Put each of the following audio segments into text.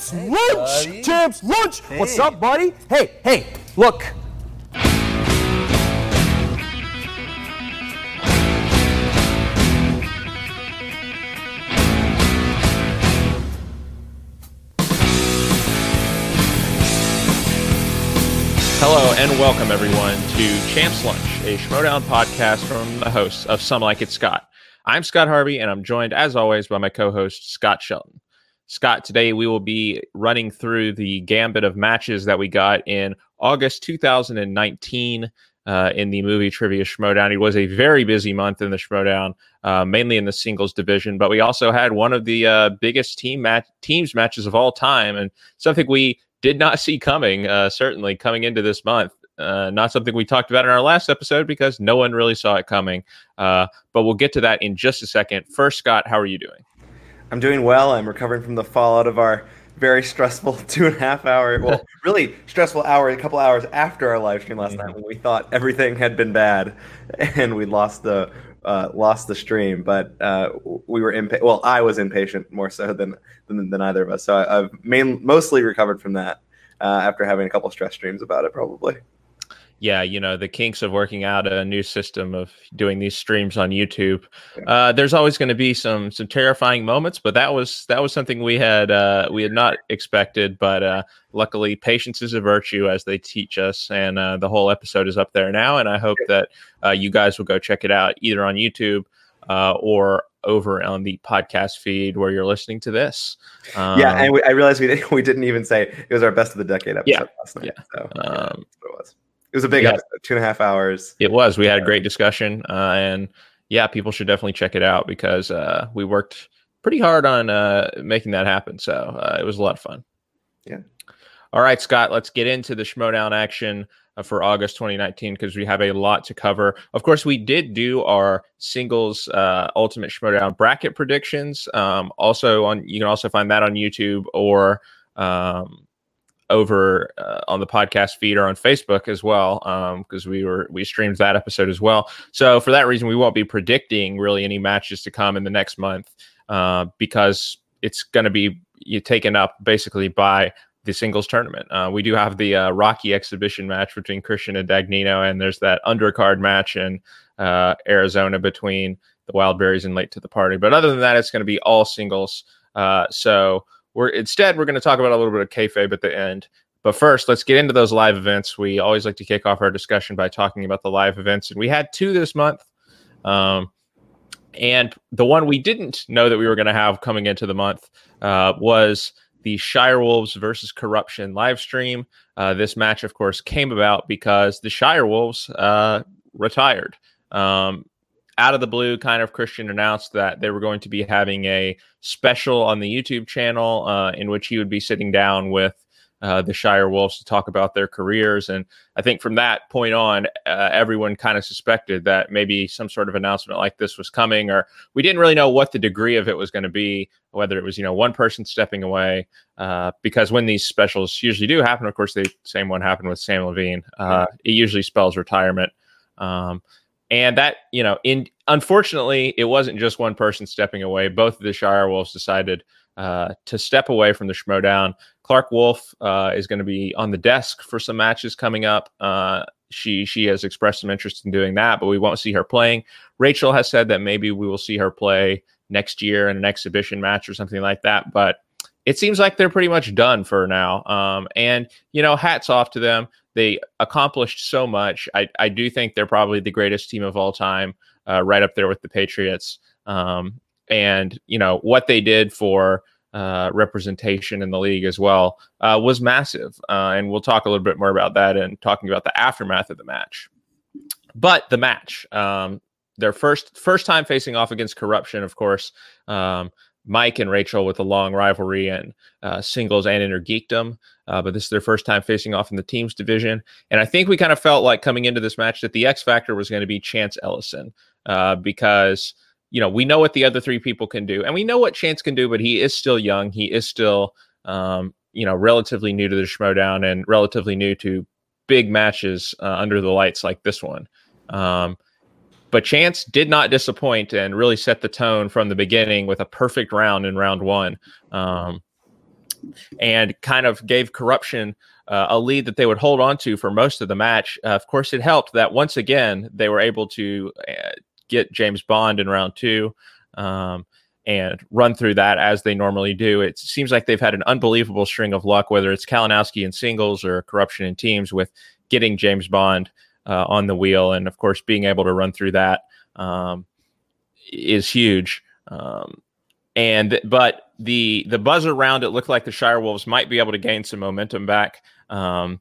Champs Hey, lunch! buddy. Champs lunch! What's up, buddy? Hey, hey, look. Hello and welcome everyone to Champs Lunch, a Schmoedown podcast from the hosts of Some Like It Scott. I'm Scott Harvey and I'm joined as always by my co-host Scott Shelton. Scott, today we will be running through the gambit of matches that we got in August 2019 uh, in the movie Trivia Schmoedown. It was a very busy month in the Schmoedown, uh, mainly in the singles division, but we also had one of the uh, biggest team mat- teams matches of all time and something we did not see coming, uh, certainly coming into this month. Uh, not something we talked about in our last episode because no one really saw it coming. Uh, but we'll get to that in just a second. First, Scott, how are you doing? I'm doing well. I'm recovering from the fallout of our very stressful two and a half hour, well, really stressful hour, a couple hours after our live stream last night when we thought everything had been bad and we lost the uh, lost the stream. But uh, we were impatient. Well, I was impatient more so than than, than either of us. So I, I've main, mostly recovered from that uh, after having a couple stress streams about it, probably. Yeah, you know, the kinks of working out a new system of doing these streams on YouTube. Uh, there's always going to be some some terrifying moments, but that was that was something we had uh, we had not expected. But uh, luckily, patience is a virtue, as they teach us, and uh, the whole episode is up there now. And I hope that uh, you guys will go check it out either on YouTube uh, or over on the podcast feed where you're listening to this. Um, yeah, and we, I realized we didn't, we didn't even say it was our best of the decade episode Yeah, last night. yeah. So yeah, Um, that's what it was. It was a big yeah. episode, two and a half hours. It was. We had a great discussion, uh, and yeah, people should definitely check it out because uh, we worked pretty hard on uh, making that happen. So uh, it was a lot of fun. Yeah. All right, Scott. Let's get into the Schmoedown action uh, for August 2019 because we have a lot to cover. Of course, we did do our singles uh, Ultimate Schmoedown bracket predictions. Um, also on you can also find that on YouTube or. Um, over uh, on the podcast feed or on Facebook as well, because we were we streamed that episode as well. So for that reason, we won't be predicting really any matches to come in the next month uh, because it's going to be taken up basically by the singles tournament. Uh, we do have the uh, Rocky exhibition match between Kristian and Dagnino, and there's that undercard match in uh, Arizona between the Wildberries and Late to the Party. But other than that, it's going to be all singles. Uh, so we're instead we're going to talk about a little bit of kayfabe at the end. But first, let's get into those live events. We always like to kick off our discussion by talking about the live events, and we had two this month. Um, and the one we didn't know that we were going to have coming into the month uh, was the Shire Wolves versus Corruption live stream. Uh, this match, of course, came about because the Shire Wolves uh, retired. Um, out of the blue, kind of Kristian announced that they were going to be having a special on the YouTube channel uh, in which he would be sitting down with uh, the Shire Wolves to talk about their careers. And I think from that point on, uh, everyone kind of suspected that maybe some sort of announcement like this was coming, or we didn't really know what the degree of it was going to be, whether it was, you know, one person stepping away. Uh, because when these specials usually do happen, of course, the same one happened with Samm Levine. Uh, it usually spells retirement. Um, and that, you know, in unfortunately, it wasn't just one person stepping away. Both of the Shire Wolves decided uh, to step away from the Schmoedown. Clarke Wolfe uh, is going to be on the desk for some matches coming up. Uh, she she has expressed some interest in doing that, but we won't see her playing. Rachel has said that maybe we will see her play next year in an exhibition match or something like that. But it seems like they're pretty much done for now. Um, and you know, hats off to them. They accomplished so much. I, I do think they're probably the greatest team of all time, uh, right up there with the Patriots. Um, and you know what they did for uh, representation in the league as well uh, was massive. Uh, and we'll talk a little bit more about that and talking about the aftermath of the match. But the match, um, their first first time facing off against Korruption, of course. Um, Mike and Rachel with a long rivalry and uh, singles and inner geekdom. Uh, but this is their first time facing off in the teams division. And I think we kind of felt like coming into this match that the X factor was going to be Chance Ellison uh, because, you know, we know what the other three people can do and we know what Chance can do, but he is still young. He is still, um, you know, relatively new to the Schmoedown and relatively new to big matches uh, under the lights like this one. Um, but Chance did not disappoint and really set the tone from the beginning with a perfect round in round one. Um, and kind of gave Korruption uh, a lead that they would hold on to for most of the match. Uh, of course, it helped that once again they were able to uh, get James Bond in round two. Um, and run through that as they normally do. It seems like they've had an unbelievable string of luck, whether it's Kalinowski in singles or Korruption in teams, with getting James Bond uh, on the wheel, and of course being able to run through that um, is huge. Um, and but the the buzzer round, it looked like the Shire Wolves might be able to gain some momentum back. Um,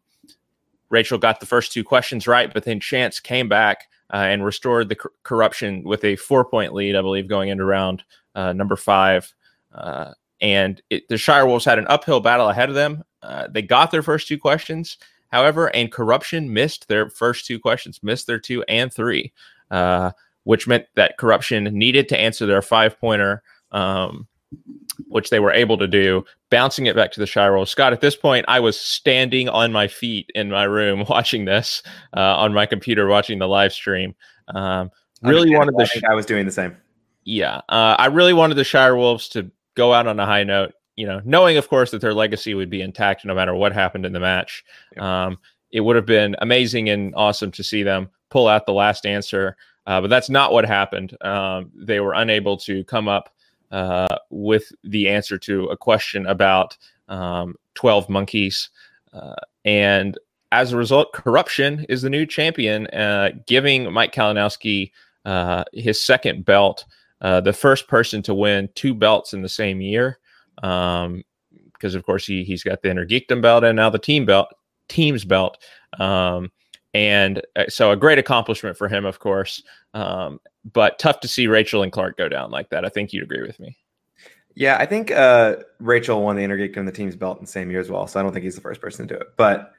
Rachel got the first two questions right, but then Chance came back uh, and restored the cor- Korruption with a four point lead, I believe, going into round uh, number five. Uh, and it, the Shire Wolves had an uphill battle ahead of them. Uh, they got their first two questions, however, and Korruption missed their first two questions, missed their two and three, uh, which meant that Korruption needed to answer their five pointer. Um, which they were able to do, bouncing it back to the Shire Wolves. Scott, at this point, I was standing on my feet in my room watching this uh, on my computer, watching the live stream. Um, really wanted the. Sh- I was doing the same yeah, uh, I really wanted the Shire Wolves to go out on a high note. You know, knowing of course that their legacy would be intact no matter what happened in the match. Yeah. Um, it would have been amazing and awesome to see them pull out the last answer, uh, but that's not what happened. Um, they were unable to come up uh, with the answer to a question about um, 12 monkeys. Uh, and as a result, Korruption is the new champion, uh, giving Mike Kalinowski uh, his second belt uh, the first person to win two belts in the same year. Um, because of course he he's got the inner geekdom belt and now the team belt, team's belt. Um, and uh, so a great accomplishment for him, of course. Um, but tough to see Rachel and Clarke go down like that. I think you'd agree with me. Yeah, I think uh, Rachel won the inner geekdom the team's belt in the same year as well. So I don't think he's the first person to do it. But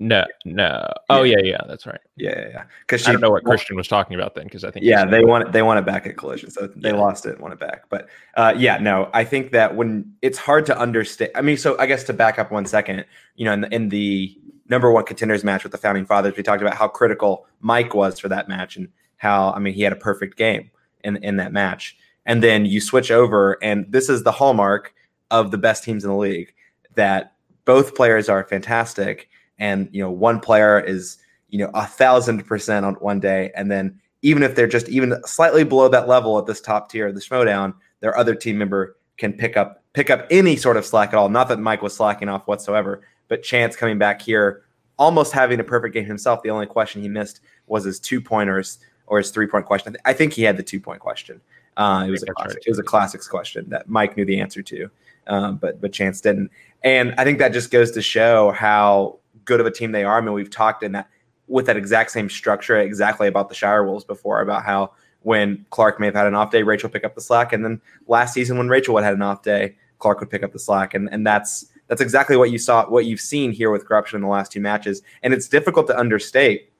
no, no. Oh yeah, yeah, that's right. Yeah, yeah, yeah. Because I don't know what Kristian was talking about then, because I think yeah, they want it, they want it back at Collision, so they yeah. lost it, want it back. But uh, yeah, no, I think that when it's hard to understand. I mean, so I guess to back up one second, you know, in the, in the number one contenders match with the Founding Fathers, we talked about how critical Mike was for that match and how I mean he had a perfect game in in that match, and then you switch over, and this is the hallmark of the best teams in the league that both players are fantastic and you know one player is you know a thousand percent on one day and then even if they're just even slightly below that level at this top tier of the Schmoedown, their other team member can pick up pick up any sort of slack at all. Not that Mike was slacking off whatsoever, but Chance coming back here, almost having a perfect game himself. The only question he missed was his two pointers or his three point question. I think he had the two point question. Uh, it was a classic, right. it was a classics question that Mike knew the answer to, um, but but Chance didn't. And I think that just goes to show how good of a team they are. I mean, we've talked in that with that exact same structure exactly about the Shire Wolves before about how when Clarke may have had an off day, Rachel pick up the slack, and then last season when Rachel had an off day, Clarke would pick up the slack, and and that's that's exactly what you saw, what you've seen here with Korruption in the last two matches, and it's difficult to understate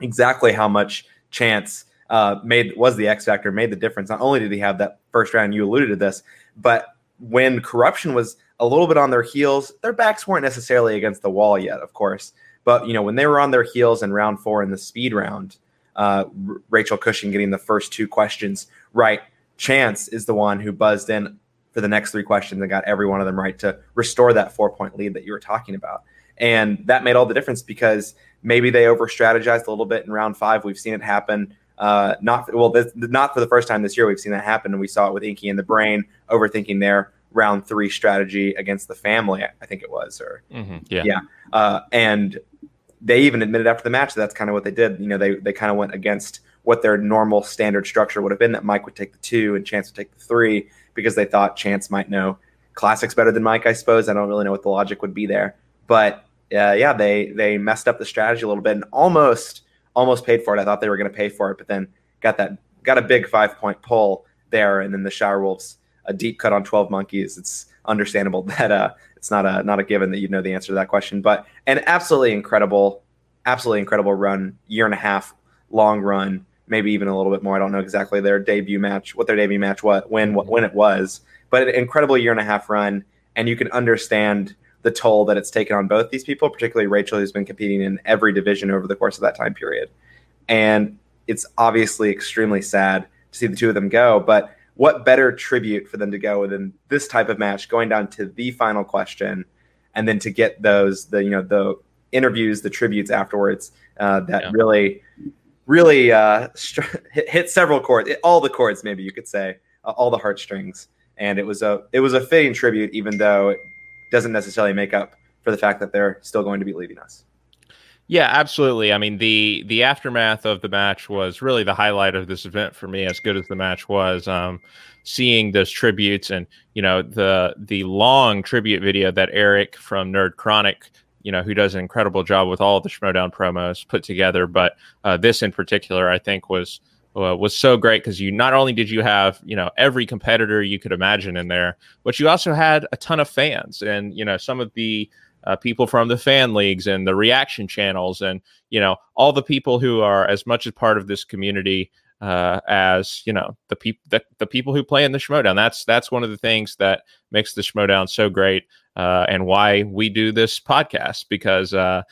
exactly how much chance uh, made was the X factor, made the difference. Not only did he have that first round, you alluded to this, but when Korruption was a little bit on their heels. Their backs weren't necessarily against the wall yet, of course, but you know when they were on their heels in round four in the speed round, uh, R- Rachel Cushing getting the first two questions right. Chance is the one who buzzed in for the next three questions and got every one of them right to restore that four point lead that you were talking about. And that made all the difference because maybe they over strategized a little bit in round five. We've seen it happen. Uh, not well, this, not for the first time this year. We've seen that happen, and we saw it with Inky and the Brain overthinking there round three strategy against the family, I think it was, or mm-hmm. yeah, yeah. Uh, and they even admitted after the match that that's kind of what they did. You know, they they kind of went against what their normal standard structure would have been. That Mike would take the two and Chance would take the three because they thought Chance might know classics better than Mike. I suppose I don't really know what the logic would be there, but uh, yeah, they they messed up the strategy a little bit and almost almost paid for it. I thought they were going to pay for it, but then got that got a big five point pull there, and then the Shire Wolves a deep cut on 12 monkeys, it's understandable that uh, it's not a not a given that you know the answer to that question. But an absolutely incredible, absolutely incredible run, year and a half long run, maybe even a little bit more. I don't know exactly their debut match, what their debut match, what when what, when it was, but an incredible year and a half run, and you can understand the toll that it's taken on both these people, particularly Rachel, who's been competing in every division over the course of that time period. And it's obviously extremely sad to see the two of them go, but what better tribute for them to go than this type of match, going down to the final question, and then to get those the you know the interviews, the tributes afterwards uh, that yeah. really, really uh, hit, hit, several chords, all the chords, maybe you could say, uh, all the heartstrings, and it was a it was a fitting tribute, even though it doesn't necessarily make up for the fact that they're still going to be leaving us. Yeah, absolutely. I mean, the the aftermath of the match was really the highlight of this event for me. As good as the match was, um, seeing those tributes and you know the the long tribute video that Eric from Nerd Chronic, you know, who does an incredible job with all the Schmoedown promos put together. But uh, this in particular, I think was uh, was so great because you not only did you have you know every competitor you could imagine in there, but you also had a ton of fans and you know some of the uh, people from the fan leagues and the reaction channels and you know all the people who are as much a part of this community uh, as you know the people the, the people who play in the Schmoedown. That's that's one of the things that makes the Schmoedown so great uh, and why we do this podcast because uh,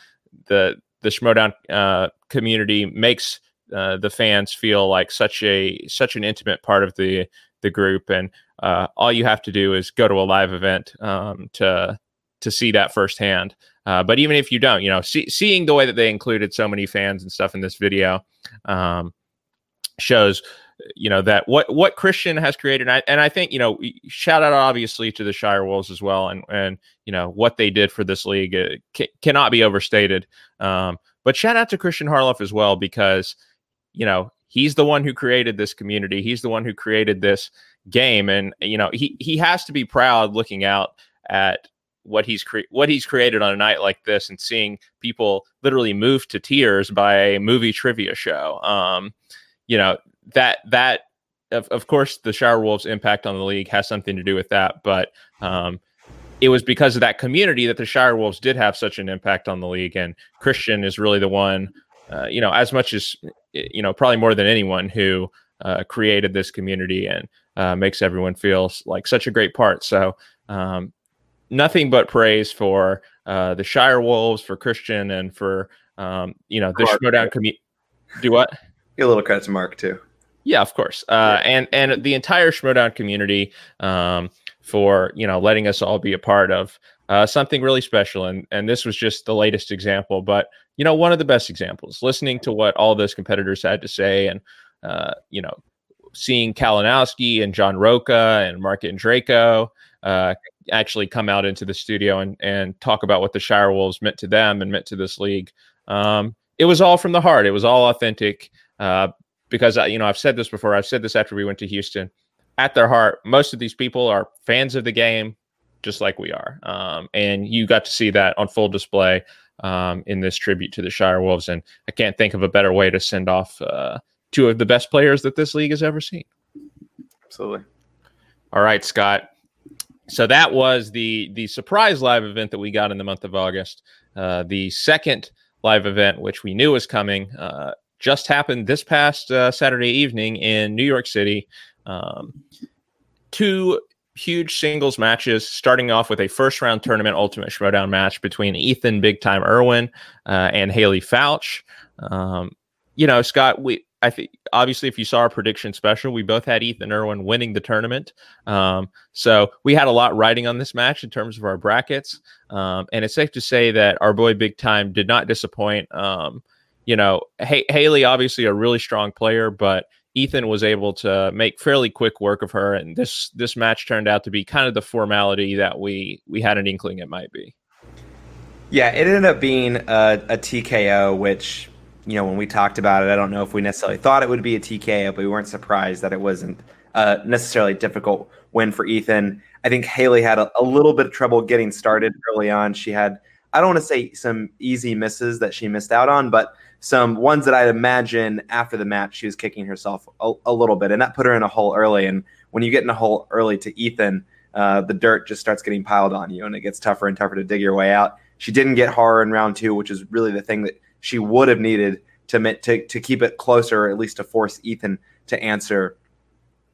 the the Schmoedown uh, community makes uh, the fans feel like such a such an intimate part of the the group and uh, all you have to do is go to a live event um, to to see that firsthand. Uh, but even if you don't, you know, see, seeing the way that they included so many fans and stuff in this video um, shows, you know, that what what Kristian has created, and I, and I think you know, shout out obviously to the Shire Wolves as well, and and you know what they did for this league uh, c- cannot be overstated. Um, but shout out to Kristian Harloff as well because you know he's the one who created this community. He's the one who created this game, and you know he he has to be proud looking out at what he's cre- what he's created on a night like this and seeing people literally move to tears by a movie trivia show. Um, you know that that of, of course the Shire Wolves' impact on the league has something to do with that, but um, it was because of that community that the Shire Wolves did have such an impact on the league. And Kristian is really the one, uh, you know, as much as you know, probably more than anyone who uh, created this community and uh, makes everyone feel like such a great part. So um, nothing but praise for uh, the Shire Wolves, for Kristian, and for um, you know the Schmoedown community. Do what? Get a little credit to Mark too. Yeah, of course, uh, and and the entire Schmoedown community um, for you know letting us all be a part of uh, something really special. And and this was just the latest example, but you know one of the best examples. Listening to what all those competitors had to say, and uh, you know seeing Kalinowski and John Rocha and Mark and Draco uh, actually come out into the studio and, and talk about what the Shire Wolves meant to them and meant to this league. Um, it was all from the heart. It was all authentic. Uh, because you know I've said this before. I've said this after we went to Houston. At their heart, most of these people are fans of the game, just like we are. Um, and you got to see that on full display um, in this tribute to the Shire Wolves. And I can't think of a better way to send off uh, two of the best players that this league has ever seen. Absolutely. All right, Scott so that was the the surprise live event that we got in the month of August. Uh, the second live event, which we knew was coming, uh, just happened this past uh, Saturday evening in New York City. Um, two huge singles matches, starting off with a first round tournament Ultimate Schmoedown match between Ethan Big Time Irwin uh, and Haley Foutch. Um, you know, Scott, we I think obviously if you saw our prediction special, we both had Ethan Irwin winning the tournament. Um, so we had a lot riding on this match in terms of our brackets. Um, and it's safe to say that our boy Big Time did not disappoint. Um, you know, Haley obviously a really strong player, but Ethan was able to make fairly quick work of her, and this this match turned out to be kind of the formality that we we had an inkling it might be. Yeah, it ended up being a, a TKO, which you know, when we talked about it, I don't know if we necessarily thought it would be a TKO, but we weren't surprised that it wasn't uh, necessarily a difficult win for Ethan. I think Haley had a, a, little bit of trouble getting started early on. She had, I don't want to say some easy misses that she missed out on, but some ones that I'd imagine after the match she was kicking herself a, a little bit, and that put her in a hole early. And when you get in a hole early to Ethan, uh, the dirt just starts getting piled on you, and it gets tougher and tougher to dig your way out. She didn't get horror in round two, which is really the thing that she would have needed to to to keep it closer, or at least to force Ethan to answer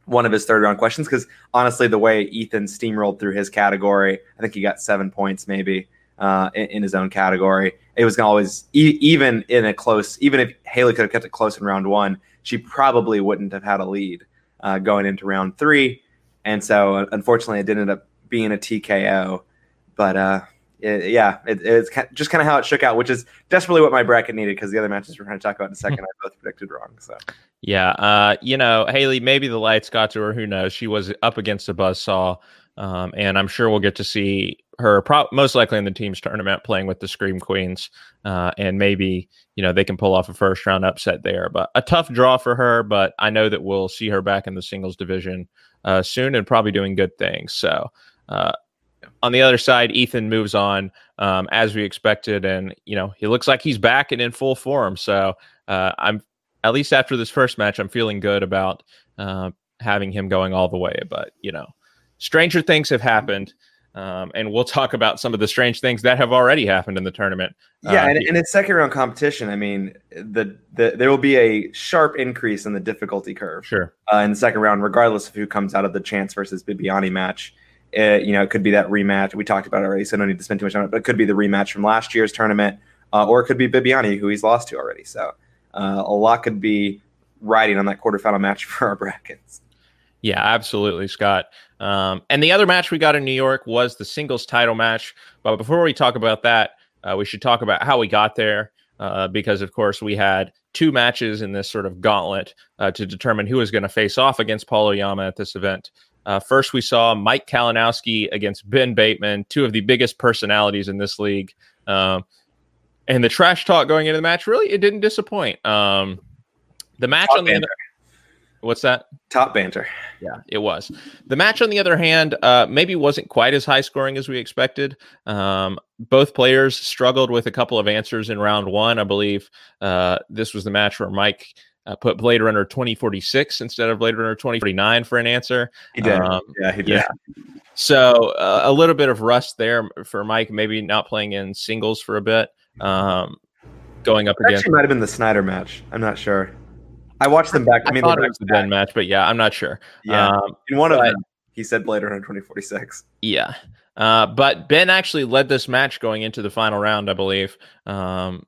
one of his third round questions. Because honestly, the way Ethan steamrolled through his category, I think he got seven points maybe uh, in, in, his own category. It was to always e- even in a close, even if Haley could have kept it close in round one, she probably wouldn't have had a lead. uh, going into round three, and so unfortunately it did end up being a TKO. But uh, it, yeah, it, it's just kind of how it shook out, which is desperately what my bracket needed because the other matches we're going to talk about in a second, I both predicted wrong. So yeah, uh, you know, Haley, maybe the lights got to her. Who knows? She was up against a buzz saw, um, and I'm sure we'll get to see her pro- most likely in the team's tournament playing with the Scream Queens, uh, and maybe you know they can pull off a first round upset there. But a tough draw for her. But I know that we'll see her back in the singles division uh, soon and probably doing good things. So. Uh, on the other side, Ethan moves on um, as we expected, and you know he looks like he's back and in full form. So uh, I'm at least after this first match, I'm feeling good about uh, having him going all the way. But you know, stranger things have happened. Um, and we'll talk about some of the strange things that have already happened in the tournament. Yeah, uh, and in its second round competition, I mean, the, the there will be a sharp increase in the difficulty curve. Sure. Uh, in the second round, regardless of who comes out of the Chance versus Bibbiani match. You know, it could be that rematch we talked about already, so don't need to spend too much on it. But it could be the rematch from last year's tournament, uh, or it could be Bibbiani, who he's lost to already. So uh, a lot could be riding on that quarterfinal match for our brackets. Yeah, absolutely, Scott. Um, and the other match we got in New York was the singles title match. But before we talk about that, uh, we should talk about how we got there. Uh, because of course we had two matches in this sort of gauntlet uh, to determine who was going to face off against Paul Yama at this event. Uh, first, we saw Mike Kalinowski against Ben Bateman, two of the biggest personalities in this league. Um, and the trash talk going into the match really it didn't disappoint. Um, the match Top on the banter. other, what's that? Top banter. Yeah, it was. The match on the other hand, uh, maybe wasn't quite as high scoring as we expected. Um, both players struggled with a couple of answers in round one. I believe uh, this was the match where Mike uh, put Blade Runner 2046 instead of Blade Runner 2049 for an answer. He did. Um, yeah, he did. Yeah. So uh, a little bit of rust there for Mike, maybe not playing in singles for a bit. Um, going up against. Actually, might have been the Snyder match. I'm not sure. I watched them back. I, I mean, thought it was the Ben match, but yeah, I'm not sure. Yeah, um, in one but, of them, he said Blade Runner 2046. Yeah, uh, but Ben actually led this match going into the final round, I believe. Um,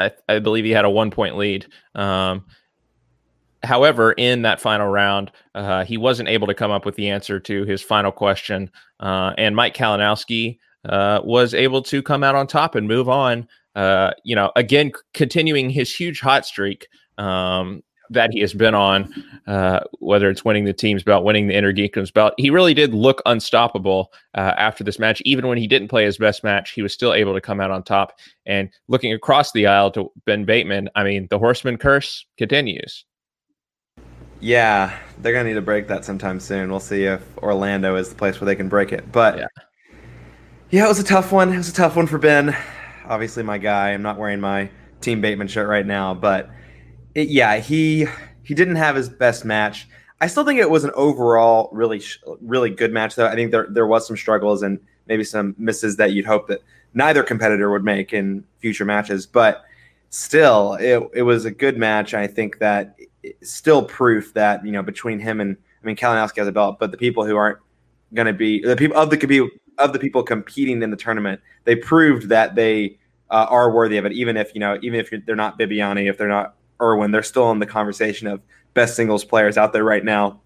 I, I, believe he had a one point lead. Um, however, in that final round, uh, he wasn't able to come up with the answer to his final question, uh, and Mike Kalinowski uh, was able to come out on top and move on. Uh, you know, again, c- continuing his huge hot streak um, that he has been on, uh, whether it's winning the team's belt, winning the Inner Geekdoms belt. He really did look unstoppable uh, after this match. Even when he didn't play his best match, he was still able to come out on top. And looking across the aisle to Ben Bateman, I mean, the Horseman curse continues. Yeah, they're gonna need to break that sometime soon. We'll see if Orlando is the place where they can break it. But yeah. Yeah, it was a tough one. It was a tough one for Ben. Obviously, my guy. I'm not wearing my Team Bateman shirt right now, but it, yeah, he he didn't have his best match. I still think it was an overall really really good match, though. I think there there was some struggles and maybe some misses that you'd hope that neither competitor would make in future matches, but still, it it was a good match. I think that still proof that you know between him and I mean Kalinowski has a belt, but the people who aren't going to be the people of the of the people competing in the tournament, they proved that they uh, are worthy of it. Even if you know, even if they're not Bibbiani, if they're not Irwin, they're still in the conversation of best singles players out there right now.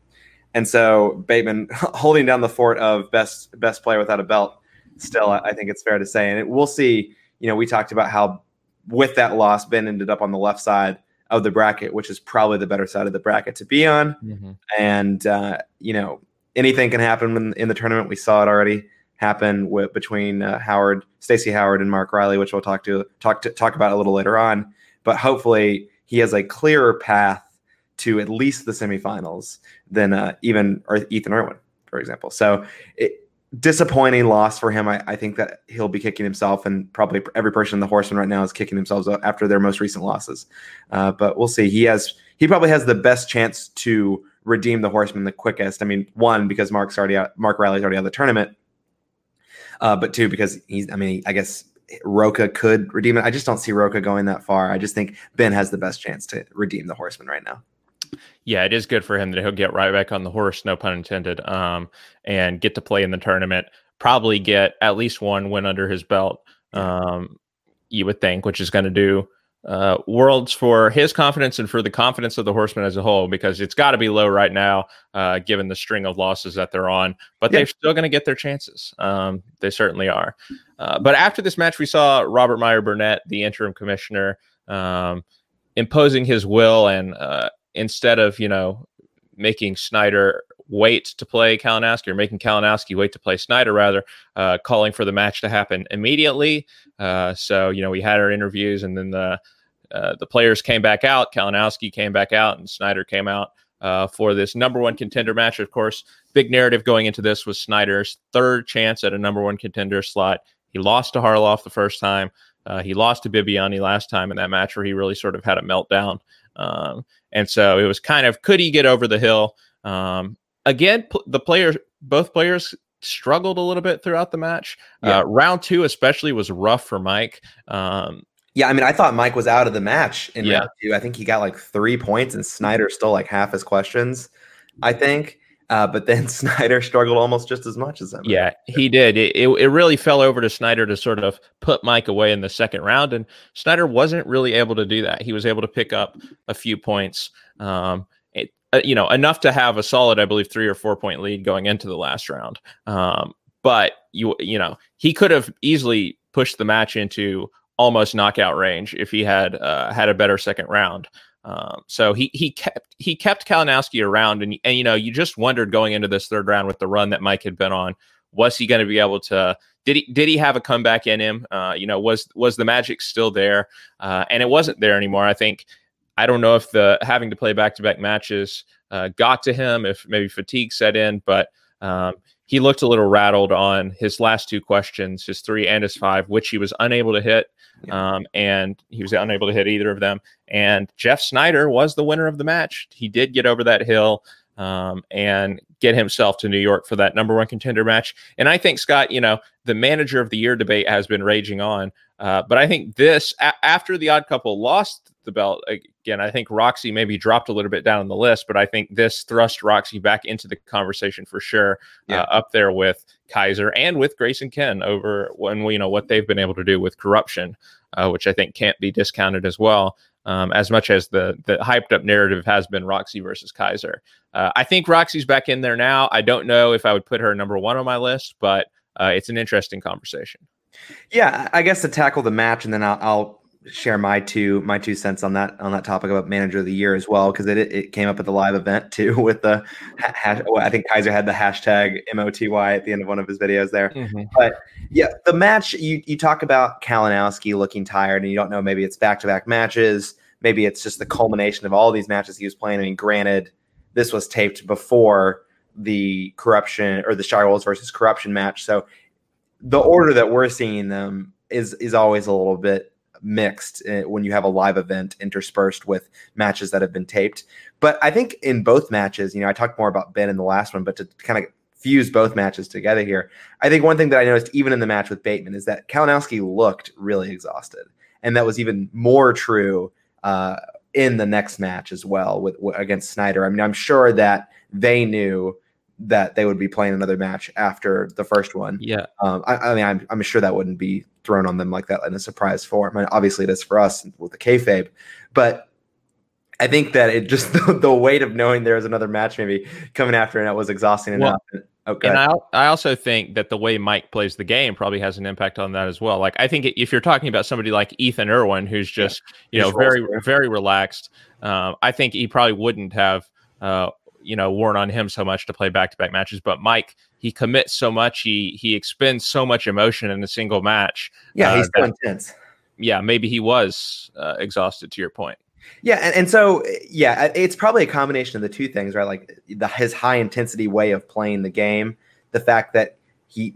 And so Bateman holding down the fort of best best player without a belt. Still, I think it's fair to say, and it, we'll see. You know, we talked about how with that loss, Ben ended up on the left side of the bracket, which is probably the better side of the bracket to be on. Mm-hmm. And uh, you know, anything can happen in, in the tournament. We saw it already happen with between uh, Howard, Stacy Howard, and Mark Riley, which we'll talk to talk to talk about a little later on. But hopefully, he has a clearer path to at least the semifinals than uh, even Ethan Irwin, for example. So, it, disappointing loss for him. I, I, think that he'll be kicking himself, and probably every person in the horseman right now is kicking themselves after their most recent losses. Uh, but we'll see. He has he probably has the best chance to redeem the horseman the quickest. I mean, one because Mark's already out, Mark Riley's already out of the tournament, uh, but two because he's. I mean, I guess Rocha could redeem it. I just don't see Rocha going that far. I just think Ben has the best chance to redeem the Horseman right now. Yeah, it is good for him that he'll get right back on the horse, no pun intended, um, and get to play in the tournament. Probably get at least one win under his belt. Um, you would think, which is going to do uh, worlds for his confidence and for the confidence of the horsemen as a whole, because it's got to be low right now, uh, given the string of losses that they're on. But yeah. they're still going to get their chances. Um, they certainly are. Uh, but after this match, we saw Robert Meyer Burnett, the interim commissioner, um, imposing his will, and uh, instead of you know making Snyder wait to play Kalinowski or making Kalinowski wait to play Snyder, rather, uh, calling for the match to happen immediately. Uh, so, you know, we had our interviews and then the uh, the players came back out. Kalinowski came back out, and Snyder came out uh, for this number one contender match. Of course, big narrative going into this was Snyder's third chance at a number one contender slot. He lost to Harloff the first time. Uh, he lost to Bibbiani last time in that match where he really sort of had a meltdown. Um, and so it was kind of could he get over the hill? Um, again, the players, both players struggled a little bit throughout the match. Yeah. Uh, round two, especially, was rough for Mike. Um, yeah, I mean, I thought Mike was out of the match in yeah. round two. I think he got like three points, and Snyder stole like half his questions. I think. Uh, but then Snyder struggled almost just as much as him. Yeah, he did. It, it, it really fell over to Snyder to sort of put Mike away in the second round, and Snyder wasn't really able to do that. He was able to pick up a few points, um, it, uh, you know, enough to have a solid, I believe, three or four point lead going into the last round. Um, but you you know he could have easily pushed the match into almost knockout range if he had uh, had a better second round. Um, so he he kept he kept Kalinowski around, and and you know you just wondered going into this third round with the run that Mike had been on, was he going to be able to? Did he did he have a comeback in him? Uh, you know, was was the magic still there? Uh, and it wasn't there anymore. I think I don't know if the having to play back to back matches uh, got to him, if maybe fatigue set in, but um, he looked a little rattled on his last two questions, his three and his five, which he was unable to hit. Um, and he was unable to hit either of them. And Jeff Snyder was the winner of the match. He did get over that hill um, and get himself to New York for that number one contender match. And I think, Scott, you know, the manager of the year debate has been raging on. Uh, but I think this, a- after the odd couple lost the belt again, I think Roxy maybe dropped a little bit down on the list, but I think this thrust Roxy back into the conversation for sure, yeah. uh, up there with Kaiser and with Grayson Ken over when we you know what they've been able to do with Korruption, uh, which I think can't be discounted as well. Um, as much as the the hyped up narrative has been Roxy versus Kaiser, uh, I think Roxy's back in there now. I don't know if I would put her number one on my list, but uh, it's an interesting conversation. Yeah, I guess to tackle the match, and then I'll, I'll share my two my two cents on that on that topic about manager of the year as well because it it came up at the live event too with the hash, well, I think Kaiser had the hashtag MOTY at the end of one of his videos there. Mm-hmm. But yeah, the match you you talk about Kalinowski looking tired and you don't know maybe it's back to back matches, maybe it's just the culmination of all these matches he was playing. I mean, granted, this was taped before the Korruption or the Shire Wolves versus Korruption match, so the order that we're seeing them is is always a little bit mixed eh, when you have a live event interspersed with matches that have been taped. But I think in both matches, you know, I talked more about Ben in the last one, but to kind of fuse both matches together here, I think one thing that I noticed even in the match with Bateman is that Kalinowski looked really exhausted, and that was even more true uh, in the next match as well with, with against Snyder. I mean, I'm sure that they knew that they would be playing another match after the first one. Yeah. Um, I, I, mean, I'm, I'm sure that wouldn't be thrown on them like that in a surprise form. I mean, obviously, it is for us with the kayfabe, but I think that it just the, the weight of knowing there was another match maybe coming after and that was exhausting well, enough. Okay. And I, I also think that the way Mike plays the game probably has an impact on that as well. Like I think if you're talking about somebody like Ethan Irwin, who's just yeah. you know very very relaxed, uh, I think he probably wouldn't have uh, you know worn on him so much to play back to back matches. But Mike, he commits so much, he he expends so much emotion in a single match. Yeah, uh, he's so intense. Yeah, maybe he was uh, exhausted. To your point. Yeah, and, and so yeah, it's probably a combination of the two things, right? Like the, his high intensity way of playing the game, the fact that he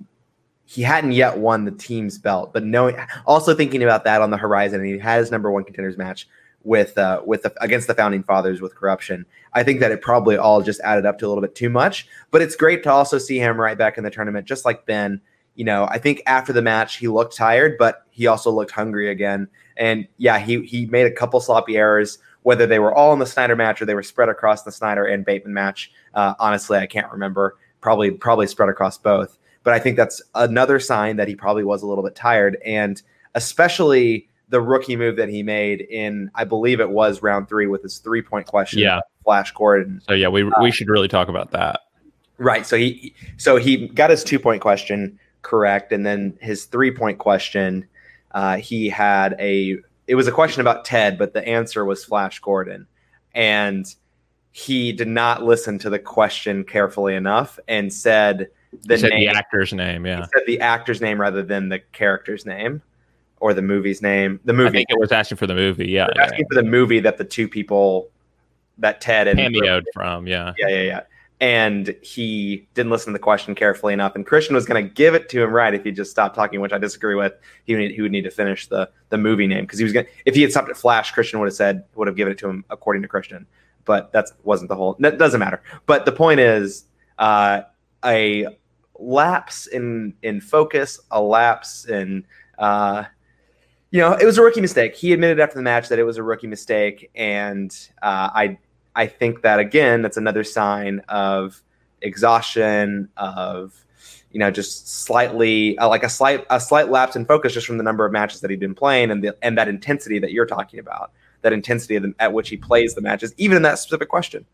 he hadn't yet won the team's belt, but knowing also thinking about that on the horizon, and he had his number one contenders match with uh, with the, against the founding fathers with Korruption. I think that it probably all just added up to a little bit too much. But it's great to also see him right back in the tournament, just like Ben. You know, I think after the match he looked tired, but he also looked hungry again. And yeah, he he made a couple sloppy errors, whether they were all in the Snyder match or they were spread across the Snyder and Bateman match. Uh, honestly, I can't remember. Probably probably spread across both. But I think that's another sign that he probably was a little bit tired, and especially the rookie move that he made in, I believe it was round three with his three point question. Yeah. Flash Gordon. So yeah, we we should really talk about that. Right. So he so he got his two point question correct, and then his three point question, uh, he had a it was a question about Ted, but the answer was Flash Gordon, and he did not listen to the question carefully enough and said the He said name, the actor's name. he Yeah, said the actor's name rather than the character's name or the movie's name. The movie. I think it was asking for the movie. Yeah, yeah. asking for the movie that the two people that Ted and cameoed from. Yeah, yeah, yeah, yeah. And he didn't listen to the question carefully enough. And Kristian was going to give it to him right if he just stopped talking, which I disagree with. He would need, he would need to finish the the movie name because he was going. If he had stopped at Flash, Kristian would have said would have given it to him according to Kristian. But that wasn't the whole. That doesn't matter. But the point is, uh, a lapse in in focus, a lapse in. Uh, you know, it was a rookie mistake. He admitted after the match that it was a rookie mistake, and uh, I I think that again, that's another sign of exhaustion, of you know, just slightly uh, like a slight a slight lapse in focus just from the number of matches that he'd been playing and the and that intensity that you're talking about, that intensity the, at which he plays the matches, even in that specific question.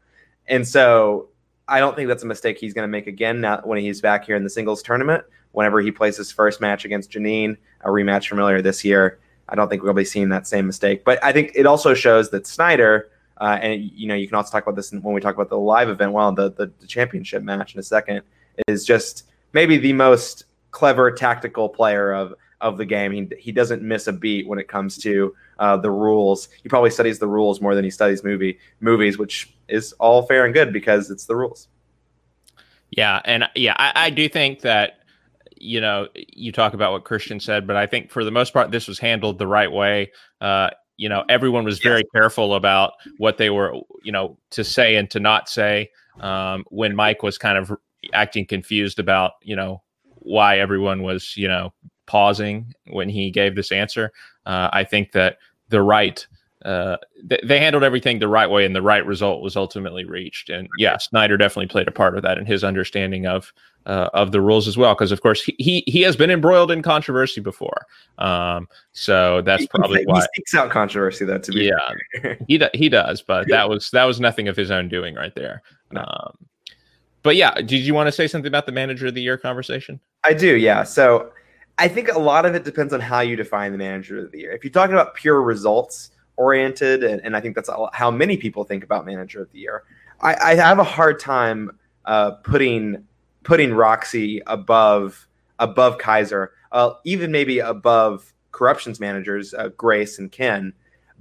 And so I don't think that's a mistake he's going to make again now when he's back here in the singles tournament. Whenever he plays his first match against Janine, a rematch from earlier this year, I don't think we'll be seeing that same mistake. But I think it also shows that Snyder, uh, and you know, you can also talk about this when we talk about the live event, well, the, the the championship match in a second, is just maybe the most clever tactical player of of the game. He he doesn't miss a beat when it comes to uh, the rules. He probably studies the rules more than he studies movie movies, which is all fair and good because it's the rules. yeah, and yeah, I, I do think that you know you talk about what Kristian said, but I think for the most part this was handled the right way. Uh, you know, everyone was very careful about what they were, you know, to say and to not say. Um, when Mike was kind of acting confused about, you know, why everyone was, you know, pausing when he gave this answer, uh, I think that the right. Uh, th- they handled everything the right way, and the right result was ultimately reached. And yeah, Snyder definitely played a part of that in his understanding of uh, of the rules as well, because of course he, he he has been embroiled in controversy before. Um, so that's probably he, why. he seeks out controversy, though. To be Yeah. he do, he does, but that was that was nothing of his own doing right there. No. Um, but yeah, did you want to say something about the manager of the year conversation? I do, yeah. So I think a lot of it depends on how you define the manager of the year. If you're talking about pure results oriented, and, and I think that's how many people think about manager of the year, I, I have a hard time uh, putting putting Roxy above above Kaiser, uh, even maybe above Korruption's managers uh, Grace and Ken.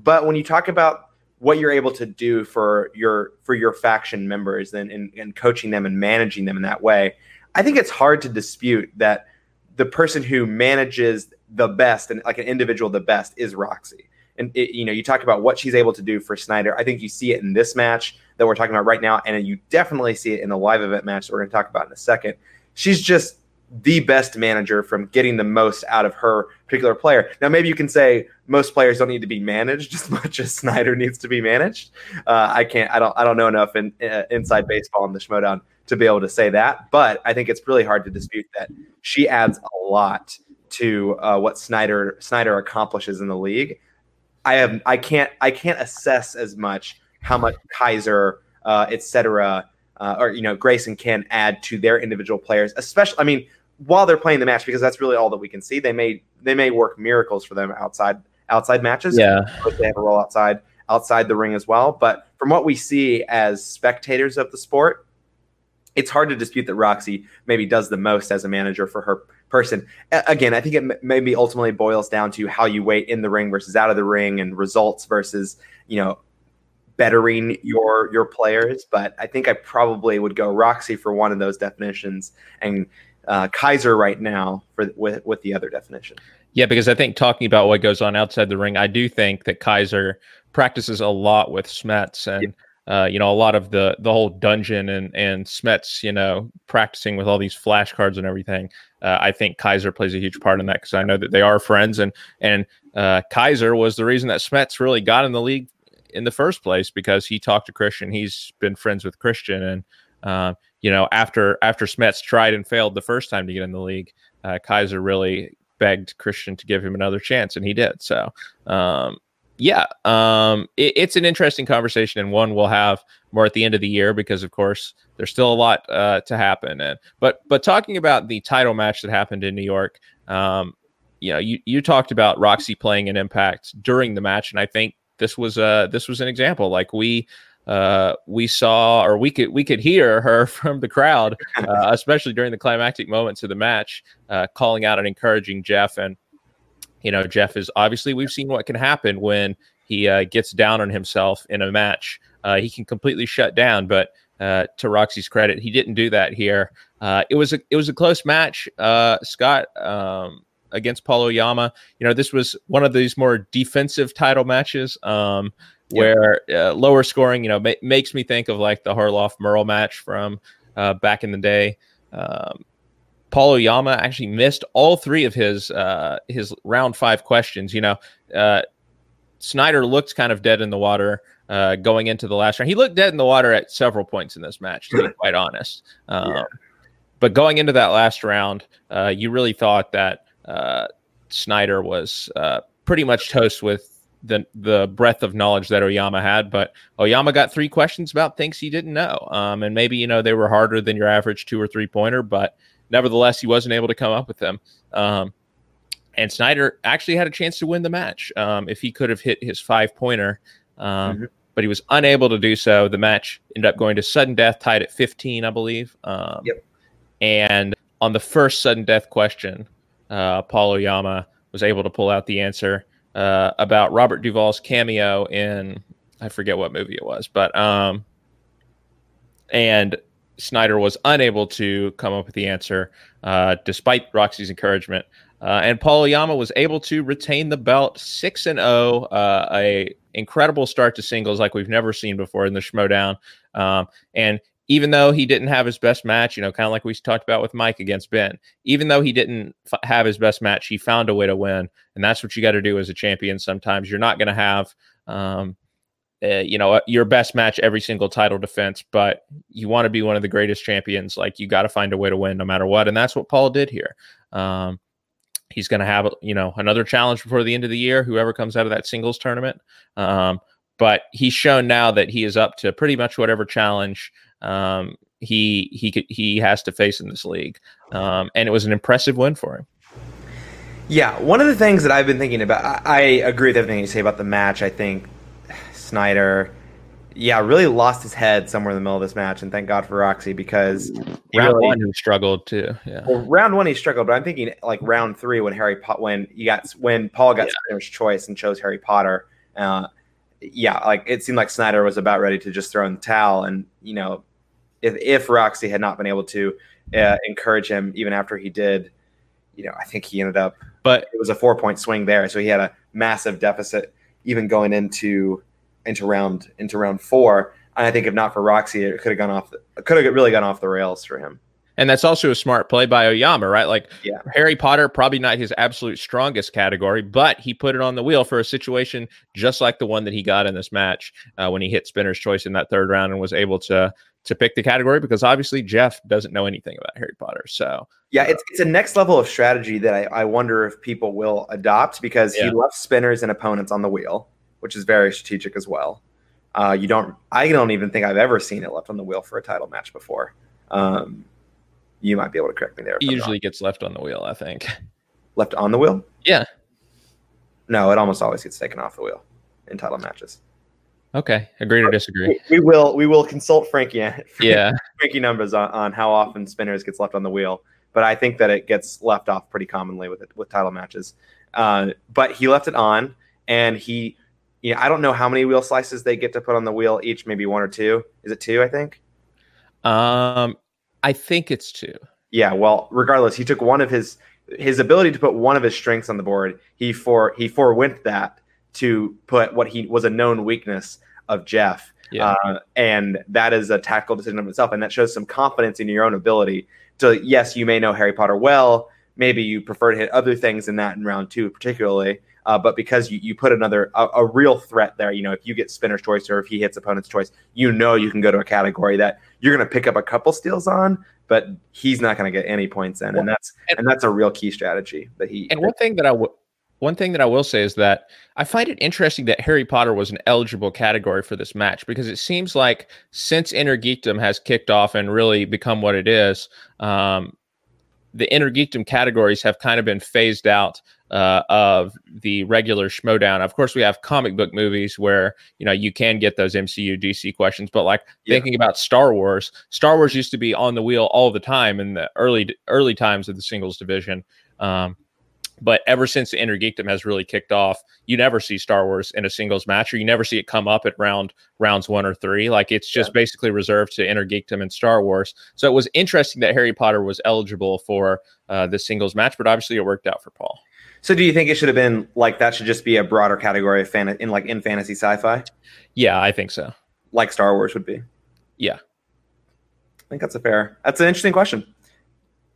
But when you talk about what you're able to do for your for your faction members and, and, and coaching them and managing them in that way, I think it's hard to dispute that the person who manages the best and like an individual the best is Roxy. And it, you know, you talk about what she's able to do for Snyder. I think you see it in this match that we're talking about right now, and you definitely see it in the live event match that we're going to talk about in a second. She's just the best manager from getting the most out of her particular player. Now, maybe you can say most players don't need to be managed as much as Snyder needs to be managed. Uh, I can't. I don't. I don't know enough in uh, inside baseball in the Schmoedown to be able to say that. But I think it's really hard to dispute that she adds a lot to uh, what Snyder Snyder accomplishes in the league. I have. I can't. I can't assess as much how much Kaiser, uh, et cetera, uh, or you know, Grayson can add to their individual players, especially. I mean, while they're playing the match, because that's really all that we can see. They may they may work miracles for them outside outside matches. But they have a role outside outside the ring as well. But from what we see as spectators of the sport, it's hard to dispute that Roxy maybe does the most as a manager for her person. Again, I think it maybe ultimately boils down to how you weight in the ring versus out of the ring and results versus you know bettering your your players. But I think I probably would go Roxy for one of those definitions and uh, Kaiser right now for with with the other definition. Yeah, because I think talking about what goes on outside the ring, I do think that Kaiser practices a lot with Smets and uh, you know a lot of the the whole dungeon and and Smets, you know, practicing with all these flashcards and everything. Uh, I think Kaiser plays a huge part in that because I know that they are friends and and uh, Kaiser was the reason that Smets really got in the league in the first place because he talked to Kristian. He's been friends with Kristian and. Um, you know, after after Smets tried and failed the first time to get in the league, uh, Kaiser really begged Christian to give him another chance, and he did. So, um, yeah, um, it, it's an interesting conversation, and one we'll have more at the end of the year because, of course, there's still a lot uh, to happen. And but but talking about the title match that happened in New York, um, you know, you you talked about Roxy playing an impact during the match, and I think this was uh this was an example. Like we uh, we saw or we could we could hear her from the crowd, uh, especially during the climactic moments of the match, uh, calling out and encouraging Jeff. And you know, Jeff is obviously we've seen what can happen when he uh, gets down on himself in a match. Uh, he can completely shut down, but uh, to Roxy's credit, he didn't do that here. it was a it was a close match, Scott. Um, against Paul Oyama. You know, this was one of these more defensive title matches. Um, where uh, lower scoring, you know, ma- makes me think of like the Harloff Murrell match from uh, back in the day. Um, Paul Oyama actually missed all three of his uh, his round five questions. You know, uh, Snyder looked kind of dead in the water uh, going into the last round. He looked dead in the water at several points in this match, to be quite honest. Um, yeah. But going into that last round, uh, you really thought that Snyder was pretty much toast with the the breadth of knowledge that Oyama had. But Oyama got three questions about things he didn't know, um, and maybe you know they were harder than your average two or three pointer, but nevertheless he wasn't able to come up with them. Um, and Snyder actually had a chance to win the match um, if he could have hit his five pointer, um, mm-hmm. but he was unable to do so. The match ended up going to sudden death, tied at 15, I believe. Um, yep. And on the first sudden death question, uh, Paul Oyama was able to pull out the answer uh, about Robert Duvall's cameo in I forget what movie it was, but um, and Snyder was unable to come up with the answer uh, despite Roxy's encouragement. Uh, and Paul Oyama was able to retain the belt six and zero, oh, uh, a incredible start to singles like we've never seen before in the Schmoedown. Um, and even though he didn't have his best match, you know, kind of like we talked about with Mike against Ben, even though he didn't f- have his best match, he found a way to win. And that's what you got to do as a champion. Sometimes you're not going to have, um, uh, you know, your best match every single title defense, but you want to be one of the greatest champions. Like you got to find a way to win no matter what. And that's what Paul did here. Um, he's going to have, you know, another challenge before the end of the year, whoever comes out of that singles tournament. Um, but he's shown now that he is up to pretty much whatever challenge um, he he he has to face in this league, um, and it was an impressive win for him. Yeah, one of the things that I've been thinking about, I, I agree with everything you say about the match. I think Snyder, yeah, really lost his head somewhere in the middle of this match, and thank God for Roxy because round really, one he struggled too. Yeah, well, round one he struggled, but I'm thinking like round three when Harry Pot when you got when Paul got yeah. Spinner's choice and chose Harry Potter. Uh, yeah, like it seemed like Snyder was about ready to just throw in the towel, and you know if, if Roxy had not been able to uh, encourage him even after he did, you know, I think he ended up. But it was a four point swing there, so he had a massive deficit even going into into round into round four. And I think if not for Roxy, it could have gone off. Could have really gone off the rails for him. And that's also a smart play by Oyama, right? Like yeah. Harry Potter, probably not his absolute strongest category, but he put it on the wheel for a situation just like the one that he got in this match uh, when he hit Spinner's choice in that third round and was able to to pick the category because obviously Jeff doesn't know anything about Harry Potter. So yeah, it's it's a next level of strategy that I, I wonder if people will adopt because yeah. he left spinners and opponents on the wheel, which is very strategic as well. Uh, you don't I don't even think I've ever seen it left on the wheel for a title match before. Um, you might be able to correct me there. He usually gets left on the wheel, I think. Left on the wheel? Yeah. No, it almost always gets taken off the wheel in title matches. Okay, agree or disagree. We will we will consult Frankie. Yeah, Frankie numbers on, on how often spinners gets left on the wheel, but I think that it gets left off pretty commonly with it with title matches. Uh, but he left it on, and he, you know, I don't know how many wheel slices they get to put on the wheel each. Maybe one or two. Is it two? I think. Um, I think it's two. Yeah. Well, regardless, he took one of his his ability to put one of his strengths on the board. He for he forewent that to put what he was a known weakness of Jeff. Yeah. Uh, and that is a tactical decision of itself. And that shows some confidence in your own ability to, yes, you may know Harry Potter well. Maybe you prefer to hit other things in that in round two, particularly. Uh, but because you, you put another a, a, real threat there, you know, if you get spinner's choice or if he hits opponent's choice, you know you can go to a category that you're going to pick up a couple steals on, but he's not going to get any points in, and that's and, and that's a real key strategy that he. And one thing that I would one thing that I will say is that I find it interesting that Harry Potter was an eligible category for this match because it seems like since Inner Geekdom has kicked off and really become what it is, um, the Inner Geekdom categories have kind of been phased out uh, of the regular Schmoedown. Of course, we have comic book movies where you know you can get those MCU DC questions, but like yeah. thinking about Star Wars, Star Wars used to be on the wheel all the time in the early early times of the singles division. Um, but ever since the Inner Geekdom has really kicked off, you never see Star Wars in a singles match, or you never see it come up at round rounds one or three. Like it's just yeah. basically reserved to Inner Geekdom and Star Wars. So it was interesting that Harry Potter was eligible for uh, the singles match, but obviously it worked out for Paul. So do you think it should have been like that? Should just be a broader category of fan in like in fantasy sci-fi? Yeah, I think so. Like Star Wars would be. Yeah, I think that's a fair. That's an interesting question.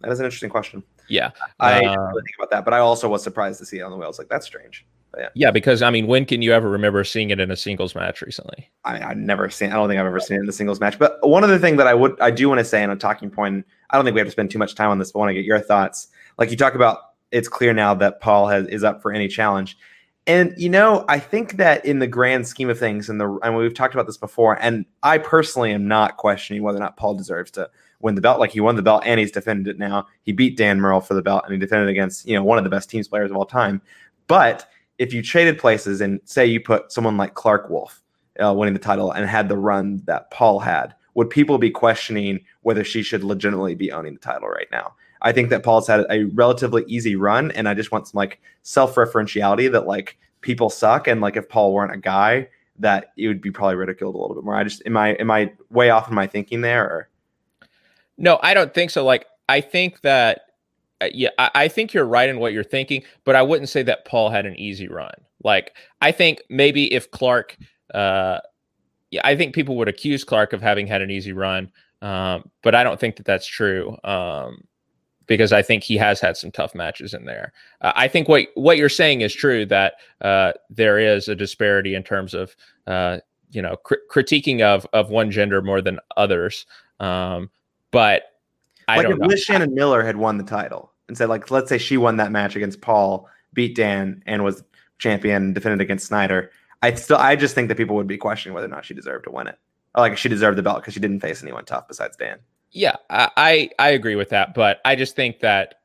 That is an interesting question. Yeah, I uh, really think about that, but I also was surprised to see it on the wheel. like that's strange. But yeah, yeah, because I mean, when can you ever remember seeing it in a singles match recently? I, I never seen. I don't think I've ever seen it in the singles match. But one other thing that I would, I do want to say, and a talking point. I don't think we have to spend too much time on this, but I want to get your thoughts. Like you talk about, it's clear now that Paul has is up for any challenge. And you know, I think that in the grand scheme of things, and the and we've talked about this before, and I personally am not questioning whether or not Paul deserves to win the belt. Like he won the belt and he's defended it now. He beat Dan Murrell for the belt and he defended against, you know, one of the best teams players of all time. But if you traded places and say you put someone like Clarke Wolfe uh, winning the title and had the run that Paul had, would people be questioning whether she should legitimately be owning the title right now? I think that Paul's had a relatively easy run, and I just want some like self-referentiality that like people suck, and like if Paul weren't a guy, that it would be probably ridiculed a little bit more. I just am I am I way off in my thinking there? Or? No, I don't think so. Like, I think that, uh, yeah, I, I, think you're right in what you're thinking, but I wouldn't say that Paul had an easy run. Like, I think maybe if Clarke, uh, yeah, I think people would accuse Clarke of having had an easy run, um, but I don't think that that's true. Um, because I think he has had some tough matches in there. Uh, I think what what you're saying is true that uh, there is a disparity in terms of uh, you know cr- critiquing of of one gender more than others. Um, but I like if Liz Shannon Miller had won the title and said, like, let's say she won that match against Paul, beat Dan, and was champion, defended against Snyder. I still, I just think that people would be questioning whether or not she deserved to win it, or like she deserved the belt because she didn't face anyone tough besides Dan. Yeah, I I agree with that, but I just think that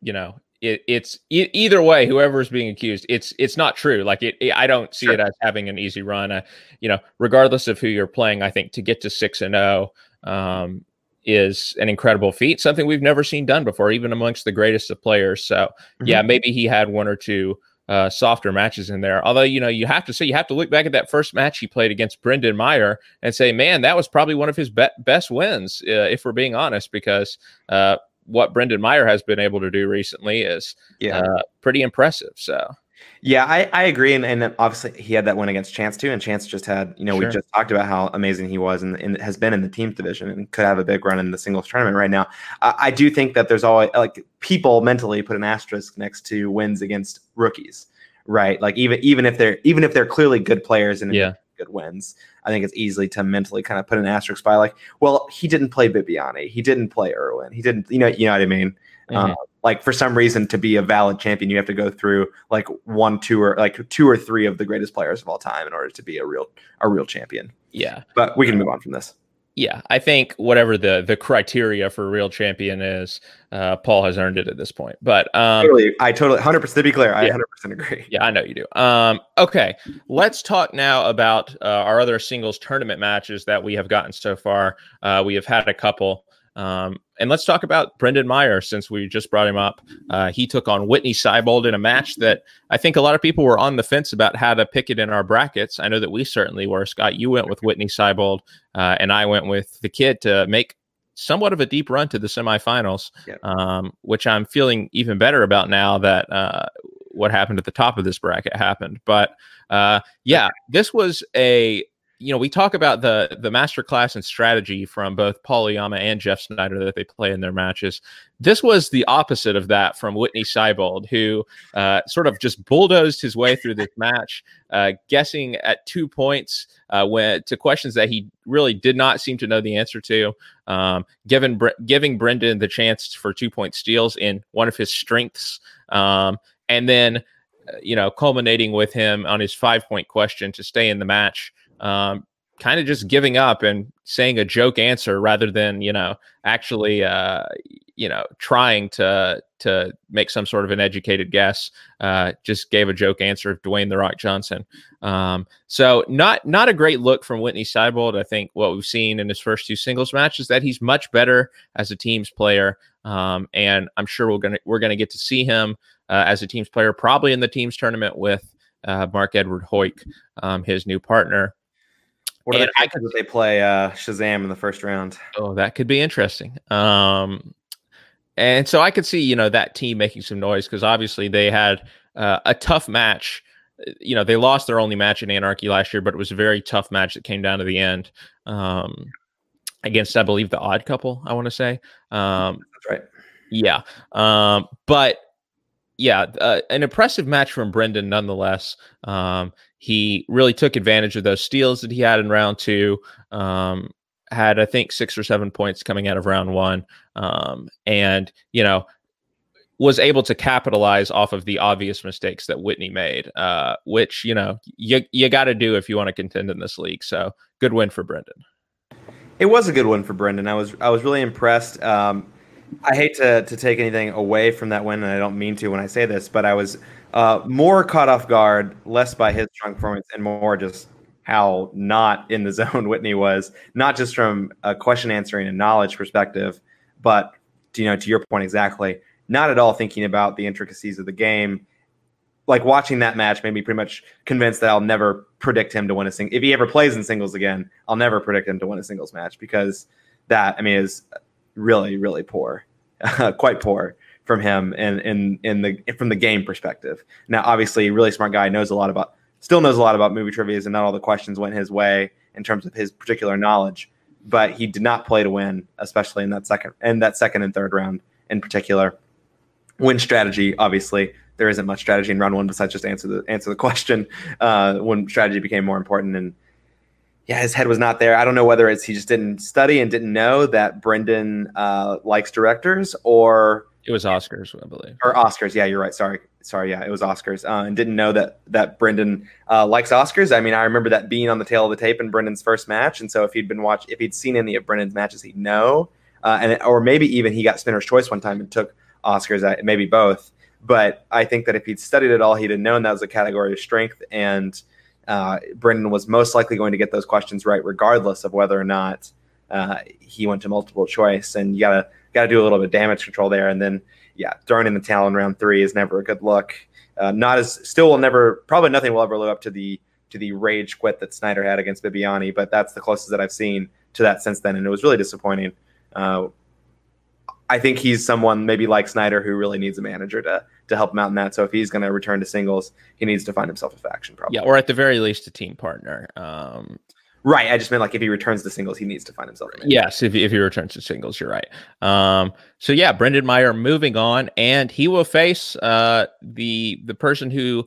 you know it, it's e- either way whoever is being accused it's it's not true like it, it i don't see sure. it as having an easy run uh, you know regardless of who you're playing i think to get to 6 and 0 um, is an incredible feat, something we've never seen done before, even amongst the greatest of players. So, mm-hmm. yeah, maybe he had one or two uh, softer matches in there. Although, you know, you have to say, you have to look back at that first match he played against Brendan Meyer and say, man, that was probably one of his be- best wins, uh, if we're being honest, because uh, what Brendan Meyer has been able to do recently is yeah. Uh, pretty impressive. So, yeah, I, I agree, and, and obviously he had that win against Chance too, and Chance just had you know sure. we just talked about how amazing he was and, and, has been in the teams division and could have a big run in the singles tournament right now. I, I do think that there's always like people mentally put an asterisk next to wins against rookies, right? Like even even if they're even if they're clearly good players and yeah. good wins, I think it's easily to mentally kind of put an asterisk by like, well, he didn't play Bibbiani, he didn't play Irwin, he didn't, you know, you know what I mean. Mm-hmm. Um, like for some reason to be a valid champion, you have to go through like one, two, or like two or three of the greatest players of all time in order to be a real a real champion. Yeah, but we can move on from this. Yeah, I think whatever the the criteria for a real champion is, uh, Paul has earned it at this point. But um, totally, I totally, hundred percent. To be clear, I hundred percent agree. Yeah, I know you do. Um, okay, let's talk now about uh, our other singles tournament matches that we have gotten so far. Uh, we have had a couple. Um, and let's talk about Brendan Meyer since we just brought him up. Uh, he took on Whitney Seibold in a match that I think a lot of people were on the fence about how to pick it in our brackets. I know that we certainly were. Scott, you went with Whitney Seibold, uh, and I went with the kid to make somewhat of a deep run to the semifinals, yeah. um, which I'm feeling even better about now that uh, what happened at the top of this bracket happened. But uh, yeah, this was a you know, we talk about the the master class and strategy from both Paul Oyama and Jeff Snyder that they play in their matches. This was the opposite of that from Whitney Seibold, who uh, sort of just bulldozed his way through this match, uh, guessing at two points uh, when to questions that he really did not seem to know the answer to, um, giving giving Brendan the chance for two point steals in one of his strengths, um, and then uh, you know culminating with him on his five point question to stay in the match um, kind of just giving up and saying a joke answer rather than you know actually uh, you know trying to to make some sort of an educated guess uh, just gave a joke answer of Dwayne the Rock Johnson. Um, so not not a great look from Whitney Seibold. I think what we've seen in his first two singles matches that he's much better as a teams player um, and I'm sure we're gonna we're gonna get to see him uh, as a teams player probably in the teams tournament with uh, Marc Edward Heuck um, his new partner what are and the I could, that they play uh, Shazam in the first round? Oh, that could be interesting. Um, and so I could see, you know, that team making some noise because obviously they had uh, a tough match. You know, they lost their only match in Anarchy last year, but it was a very tough match that came down to the end um, against, I believe, the Odd Couple. I want to say. Um, That's right. Yeah, um, but yeah, uh, an impressive match from Brendan nonetheless. Um, he really took advantage of those steals that he had in round two. Um, had I think six or seven points coming out of round one, um, and you know was able to capitalize off of the obvious mistakes that Whitney made, uh, which you know you you got to do if you want to contend in this league. So good win for Brendan. It was a good win for Brendan. I was I was really impressed. Um, I hate to to take anything away from that win, and I don't mean to when I say this, but I was uh, more caught off guard, less by his strong performance, and more just how not in the zone Whitney was, not just from a question answering and knowledge perspective, but you know, to your point exactly, not at all thinking about the intricacies of the game. Like watching that match made me pretty much convinced that I'll never predict him to win a sing. If he ever plays in singles again, I'll never predict him to win a singles match because that I mean is really, really poor, quite poor from him in in in the from the game perspective. Now, obviously, really smart guy knows a lot about still knows a lot about movie trivia, and not all the questions went his way in terms of his particular knowledge. But he did not play to win, especially in that second in that second and third round in particular. Win strategy, obviously, there isn't much strategy in round one besides just answer the answer the question. Uh, when strategy became more important and yeah, his head was not there. I don't know whether it's he just didn't study and didn't know that Brendan uh, likes directors, or it was Oscars, I believe, or Oscars. Yeah, you're right. Sorry, sorry. Yeah, it was Oscars, uh, and didn't know that that Brendan uh, likes Oscars. I mean, I remember that being on the tail of the tape in Brendan's first match, and so if he'd been watch, if he'd seen any of Brendan's matches, he'd know, uh, and or maybe even he got Spinner's Choice one time and took Oscars, uh, maybe both. But I think that if he'd studied it all, he'd have known that was a category of strength and uh, Brendan was most likely going to get those questions right, regardless of whether or not uh, he went to multiple choice. And you gotta gotta do a little bit of damage control there. And then, yeah, throwing in the in round three is never a good look. Uh, not as still will never probably nothing will ever live up to the to the rage quit that Snyder had against Bibbiani, but that's the closest that I've seen to that since then, and it was really disappointing. Uh, I think he's someone maybe like Snyder who really needs a manager to to help him out in that. So if he's going to return to singles, he needs to find himself a faction, probably. Yeah, or at the very least, a team partner. Um, Right. I just meant like if he returns to singles, he needs to find himself. Yes, if, if he returns to singles, you're right. Um, so yeah, Brendan Meyer moving on, and he will face uh, the the person who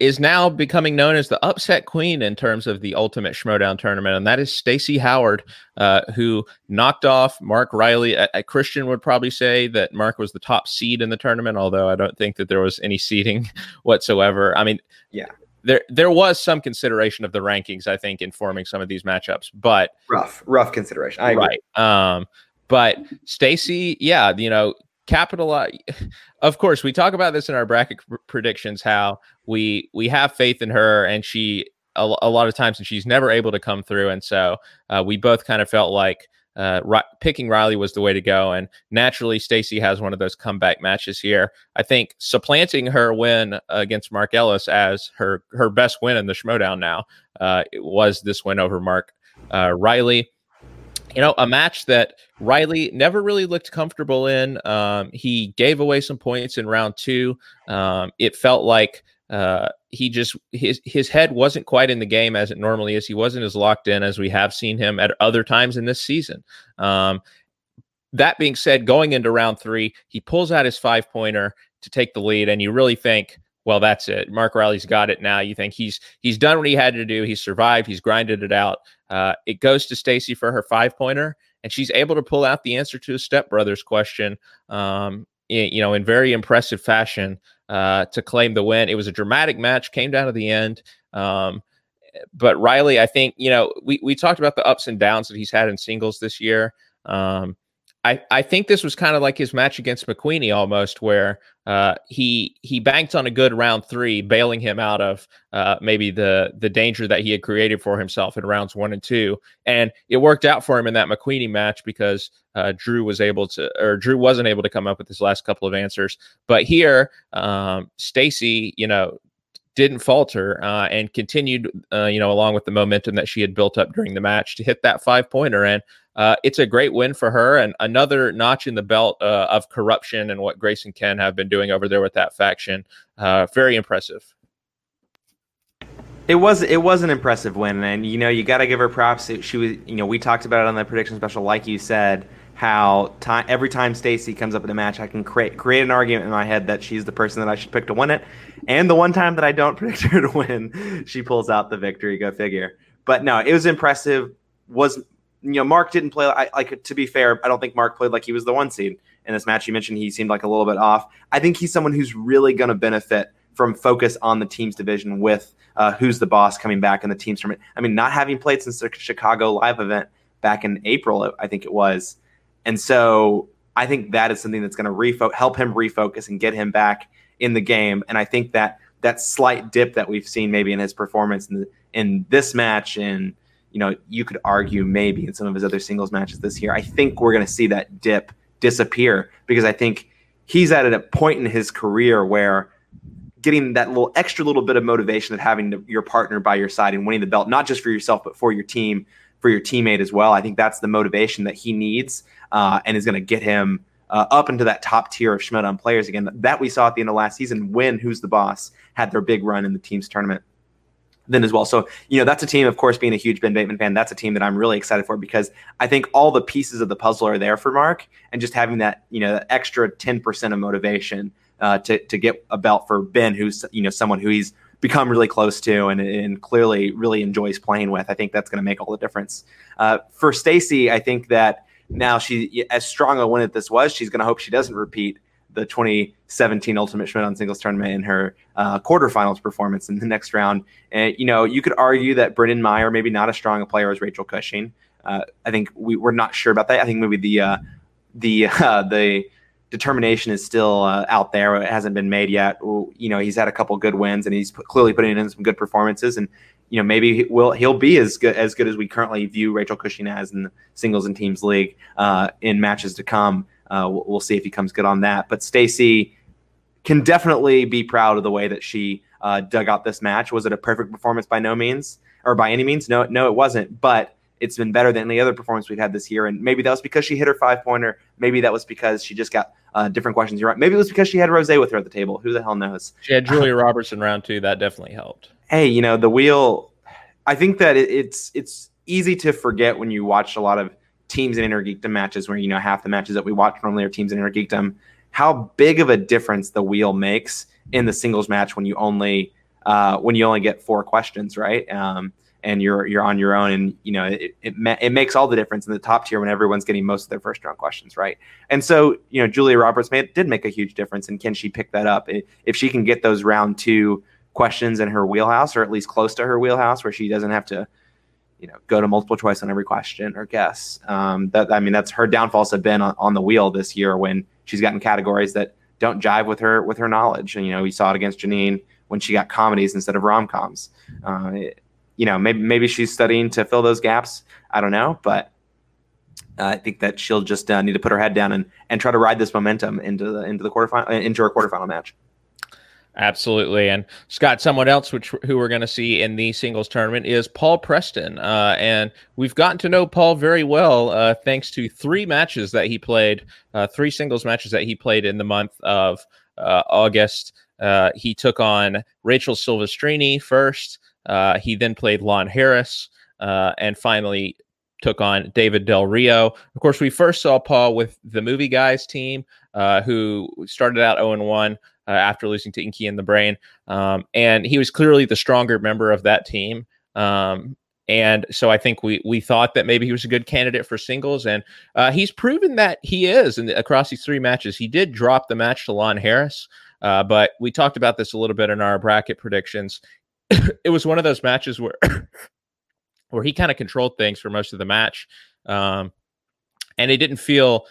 is now becoming known as the upset queen in terms of the Ultimate Schmoedown tournament, and that is Stacy Howard, uh, who knocked off Mark Reilly. A, a Kristian would probably say that Mark was the top seed in the tournament, although I don't think that there was any seeding whatsoever. I mean, yeah there there was some consideration of the rankings, I think, in forming some of these matchups, but rough, rough consideration. I right. Um, but Stacy, yeah, you know, capitalize. Of course, we talk about this in our bracket predictions. How we we have faith in her, and she a, a lot of times, and she's never able to come through. And so uh, we both kind of felt like uh, picking Reilly was the way to go. And naturally, Stacy has one of those comeback matches here. I think supplanting her win against Mark Ellis as her her best win in the Schmoedown now uh, was this win over Mark uh, Reilly. You know, a match that Reilly never really looked comfortable in. Um, he gave away some points in round two. Um, it felt like uh, he just his his head wasn't quite in the game as it normally is. He wasn't as locked in as we have seen him at other times in this season. Um, that being said, going into round three, he pulls out his five pointer to take the lead, and you really think, well, that's it. Mark Reilly's got it now. You think he's he's done what he had to do. He's survived. He's grinded it out. Uh, it goes to Stacy for her five pointer, and she's able to pull out the answer to a stepbrothers question. Um, you know, in very impressive fashion uh, to claim the win. It was a dramatic match, came down to the end. Um, but Reilly, I think you know we we talked about the ups and downs that he's had in singles this year. Um, I, I think this was kind of like his match against McQueenie almost, where uh, he he banked on a good round three, bailing him out of uh, maybe the the danger that he had created for himself in rounds one and two, and it worked out for him in that McQueenie match because uh, Drew was able to, or Drew wasn't able to come up with his last couple of answers. But here, um, Stacy, you know, didn't falter uh, and continued, uh, you know, along with the momentum that she had built up during the match to hit that five pointer. And uh, it's a great win for her and another notch in the belt uh, of Korruption and what Grace and Ken have been doing over there with that faction. Uh, very impressive. It was it was an impressive win, and you know you got to give her props. She was you know we talked about it on the prediction special, like you said, how time every time Stacy comes up in a match, I can create create an argument in my head that she's the person that I should pick to win it, and the one time that I don't predict her to win, she pulls out the victory. Go figure. But no, it was impressive. Was you know, Mark didn't play. I, like to be fair, I don't think Mark played like he was the one seed in this match. You mentioned he seemed like a little bit off. I think he's someone who's really going to benefit from focus on the team's division with uh, who's the boss coming back in the team's tournament. I mean, not having played since the Chicago live event back in April, I think it was, and so I think that is something that's going to refo- help him refocus and get him back in the game. And I think that that slight dip that we've seen maybe in his performance in, the, in this match and you know, you could argue maybe in some of his other singles matches this year. I think we're going to see that dip disappear because I think he's at a point in his career where getting that little extra little bit of motivation of having the, your partner by your side and winning the belt, not just for yourself, but for your team, for your teammate as well. I think that's the motivation that he needs uh, and is going to get him uh, up into that top tier of Schmoedown players again that we saw at the end of last season when Who's the Boss had their big run in the team's tournament then as well. So, you know, that's a team, of course, being a huge Ben Bateman fan, that's a team that I'm really excited for because I think all the pieces of the puzzle are there for Mark and just having that, you know, extra 10% of motivation uh, to, to get a belt for Ben, who's, you know, someone who he's become really close to and, and clearly really enjoys playing with. I think that's going to make all the difference. Uh, for Stacy, I think that now she, as strong a win as this was, she's going to hope she doesn't repeat the 2017 Ultimate Schmoedown Singles Tournament in her uh, quarterfinals performance in the next round. And you know, you could argue that Brendan Meyer maybe not as strong a player as Rachel Cushing. Uh, I think we, we're not sure about that. I think maybe the uh, the uh, the determination is still uh, out there. It hasn't been made yet. You know, he's had a couple good wins and he's clearly putting in some good performances. And you know, maybe he will he'll be as good as good as we currently view Rachel Cushing as in the singles and teams league uh, in matches to come. Uh, we'll, we'll, see if he comes good on that. But Stacy can definitely be proud of the way that she uh, dug out this match. Was it a perfect performance? By no means, or by any means. No, no, it wasn't. But it's been better than any other performance we've had this year. And maybe that was because she hit her five pointer. Maybe that was because she just got uh, different questions. You're right. Maybe it was because she had Rose with her at the table. Who the hell knows? She had Julia Robertson round two. That definitely helped. Hey, you know the wheel. I think that it, it's it's easy to forget when you watch a lot of teams in Inner Geekdom matches where you know half the matches that we watch normally are teams in Inner Geekdom, how big of a difference the wheel makes in the singles match when you only uh, when you only get four questions, right? Um, and you're you're on your own, and you know it it, it makes all the difference in the top tier when everyone's getting most of their first round questions, right? And so you know Julia Roberts made, did make a huge difference, and can she pick that up if she can get those round two questions in her wheelhouse, or at least close to her wheelhouse, where she doesn't have to you know go to multiple choice on every question or guess. Um, that I mean, that's her downfalls have been on, on, the wheel this year when she's gotten categories that don't jive with her with her knowledge. And you know, we saw it against Janine when she got comedies instead of rom coms. Uh, you know, maybe maybe she's studying to fill those gaps. I don't know, but uh, I think that she'll just uh, need to put her head down and, and try to ride this momentum into the into the quarterfinal into her quarterfinal match. Absolutely. And Scott, someone else which who we're going to see in the singles tournament is Paul Preston. Uh, and we've gotten to know Paul very well uh, thanks to three matches that he played, uh, three singles matches that he played in the month of uh, August. Uh, he took on Rachel Silvestrini first. Uh, he then played Lon Harris, and finally took on David Del Rio. Of course, we first saw Paul with the Movie Guys team, who started out 0 1 uh, after losing to Inky in the Brain. Um, and he was clearly the stronger member of that team. Um, and so I think we we thought that maybe he was a good candidate for singles, and uh, he's proven that he is. And across these three matches, he did drop the match to Lon Harris, uh, but we talked about this a little bit in our bracket predictions. it was one of those matches where where he kind of controlled things for most of the match, um, and it didn't feel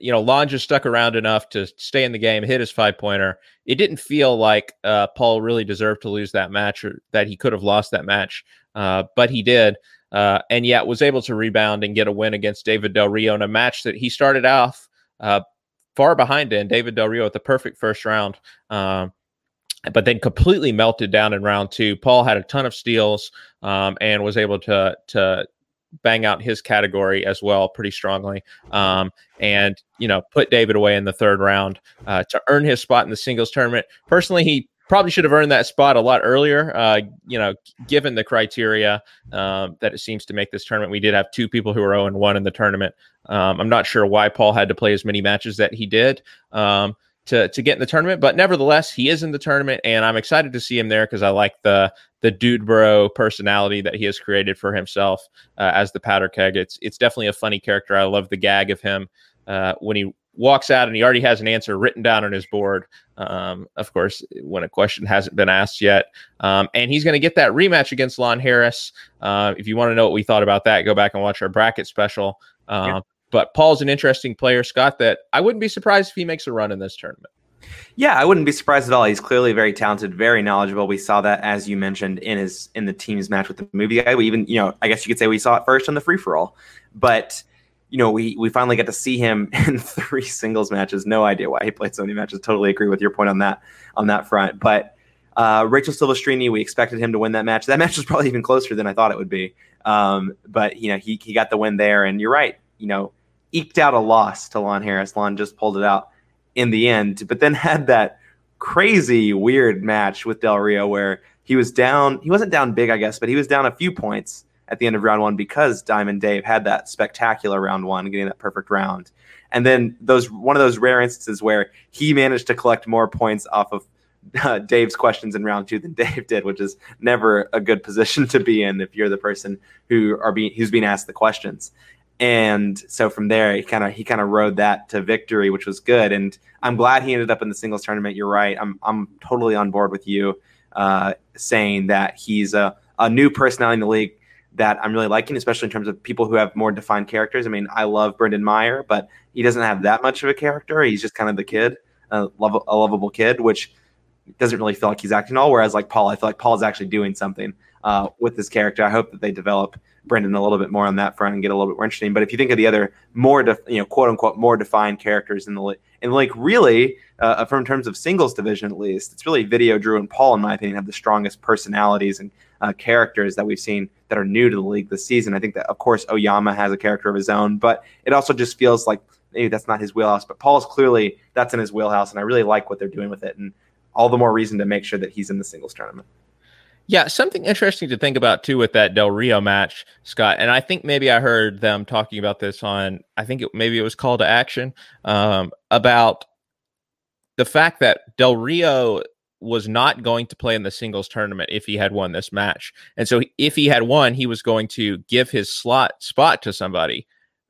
you know, Lon just stuck around enough to stay in the game, hit his five pointer. It didn't feel like uh, Paul really deserved to lose that match or that he could have lost that match, uh, but he did. Uh, and yet was able to rebound and get a win against David Del Rio in a match that he started off uh, far behind in. David Del Rio at the perfect first round, um, but then completely melted down in round two. Paul had a ton of steals um, and was able to to bang out his category as well pretty strongly um, and you know put david away in the third round uh, to earn his spot in the singles tournament. Personally he probably should have earned that spot a lot earlier uh, you know given the criteria um, that it seems to make this tournament. We did have two people who were 0 and 1 in the tournament. Um, i'm not sure why paul had to play as many matches that he did um, to to get in the tournament. But nevertheless, he is in the tournament, and I'm excited to see him there because I like the the dude bro personality that he has created for himself uh, as the powder keg. It's it's definitely a funny character. I love the gag of him uh, when he walks out and he already has an answer written down on his board. Um, of course, when a question hasn't been asked yet, um, and he's going to get that rematch against Lon Harris. Uh, if you want to know what we thought about that, go back and watch our bracket special. Yeah. But Paul's an interesting player, Scott, that I wouldn't be surprised if he makes a run in this tournament. Yeah, I wouldn't be surprised at all. He's clearly very talented, very knowledgeable. We saw that as you mentioned in his in the team's match with the movie guy. We even, you know, I guess you could say we saw it first in the free for all. But you know, we we finally get to see him in three singles matches. No idea why he played so many matches. Totally agree with your point on that on that front. But uh, Rachel Silvestrini, we expected him to win that match. That match was probably even closer than I thought it would be. Um, but you know, he he got the win there, and you're right. You know, eked out a loss to Lon Harris. Lon just pulled it out in the end, but then had that crazy weird match with Del Rio where he was down. He wasn't down big, I guess, but he was down a few points at the end of round one because Diamond Dave had that spectacular round one, getting that perfect round. And then those one of those rare instances where he managed to collect more points off of uh, Dave's questions in round two than Dave did, which is never a good position to be in if you're the person who are being who's being asked the questions and so from there he kind of he kind of rode that to victory which was good. And i'm glad he ended up in the singles tournament. You're right. I'm i'm totally on board with you uh, saying that he's a, a new personality in the league that i'm really liking especially in terms of people who have more defined characters. I mean i love brendan meyer but he doesn't have that much of a character. He's just kind of the kid a, lov- a lovable kid which doesn't really feel like he's acting all. Whereas like paul i feel like paul is actually doing something uh, with this character. I hope that they develop Brendan a little bit more on that front and get a little bit more interesting. But if you think of the other more, def, you know, quote unquote, more defined characters in the league, and like really, uh, from terms of singles division at least, it's really Video, Drew, and Paul, in my opinion, have the strongest personalities and uh, characters that we've seen that are new to the league this season. I think that of course Oyama has a character of his own, but it also just feels like maybe that's not his wheelhouse. But Paul's clearly that's in his wheelhouse, and I really like what they're doing with it, and all the more reason to make sure that he's in the singles tournament. Yeah, something interesting to think about too with that Del Rio match, Scott. And I think maybe I heard them talking about this on, I think it, maybe it was Call to Action, um, about the fact that Del Rio was not going to play in the singles tournament if he had won this match. And so if he had won, he was going to give his slot spot to somebody.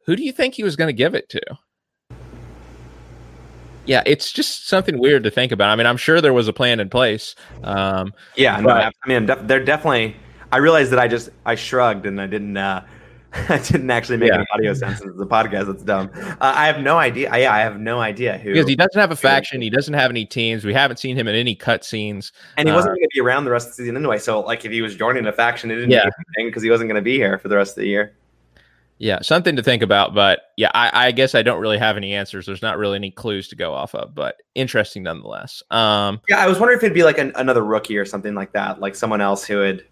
Who do you think he was going to give it to? Yeah, it's just something weird to think about. I mean, I'm sure there was a plan in place. Um, yeah, no, I mean, they're definitely. I realized that I just I shrugged and I didn't. Uh, I didn't actually make yeah. any audio sense in the podcast. That's dumb. Uh, I have no idea. Yeah, I have no idea who. Because he doesn't have a faction. He doesn't have any teams. We haven't seen him in any cut scenes. And he wasn't uh, going to be around the rest of the season anyway. So, like, if he was joining a faction, it didn't yeah. anything because he wasn't going to be here for the rest of the year. Yeah, something to think about. But yeah, I, I, guess I don't really have any answers. There's not really any clues to go off of, but interesting nonetheless. Um, yeah, I was wondering if it'd be like an, another rookie or something like that, like someone else who would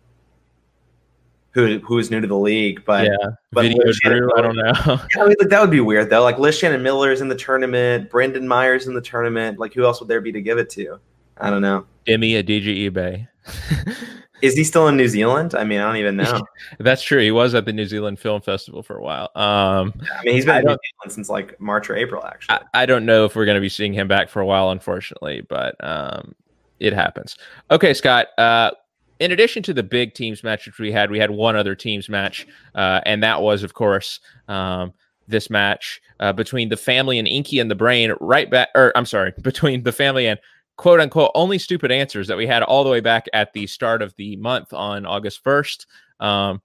who who is new to the league. But yeah, but Video Drew, I don't know. yeah, I mean, like, that would be weird though. Like Liz Shannon Miller's in the tournament, Brendan Meyer's in the tournament. Like who else would there be to give it to? I don't know. Demi Adejuyigbe. eBay. Is he still in New Zealand? I mean, I don't even know. That's true. He was at the New Zealand Film Festival for a while. Um, I mean, he's been in New Zealand since like March or April, actually. I, I don't know if we're going to be seeing him back for a while, unfortunately, but um, it happens. Okay, Scott. Uh, in addition to the big teams match which we had, we had one other teams match, uh, and that was, of course, um, this match uh, between the family and Inky and the Brain. Right back, or I'm sorry, between the family and quote unquote only stupid answers that we had all the way back at the start of the month on August 1st. Um,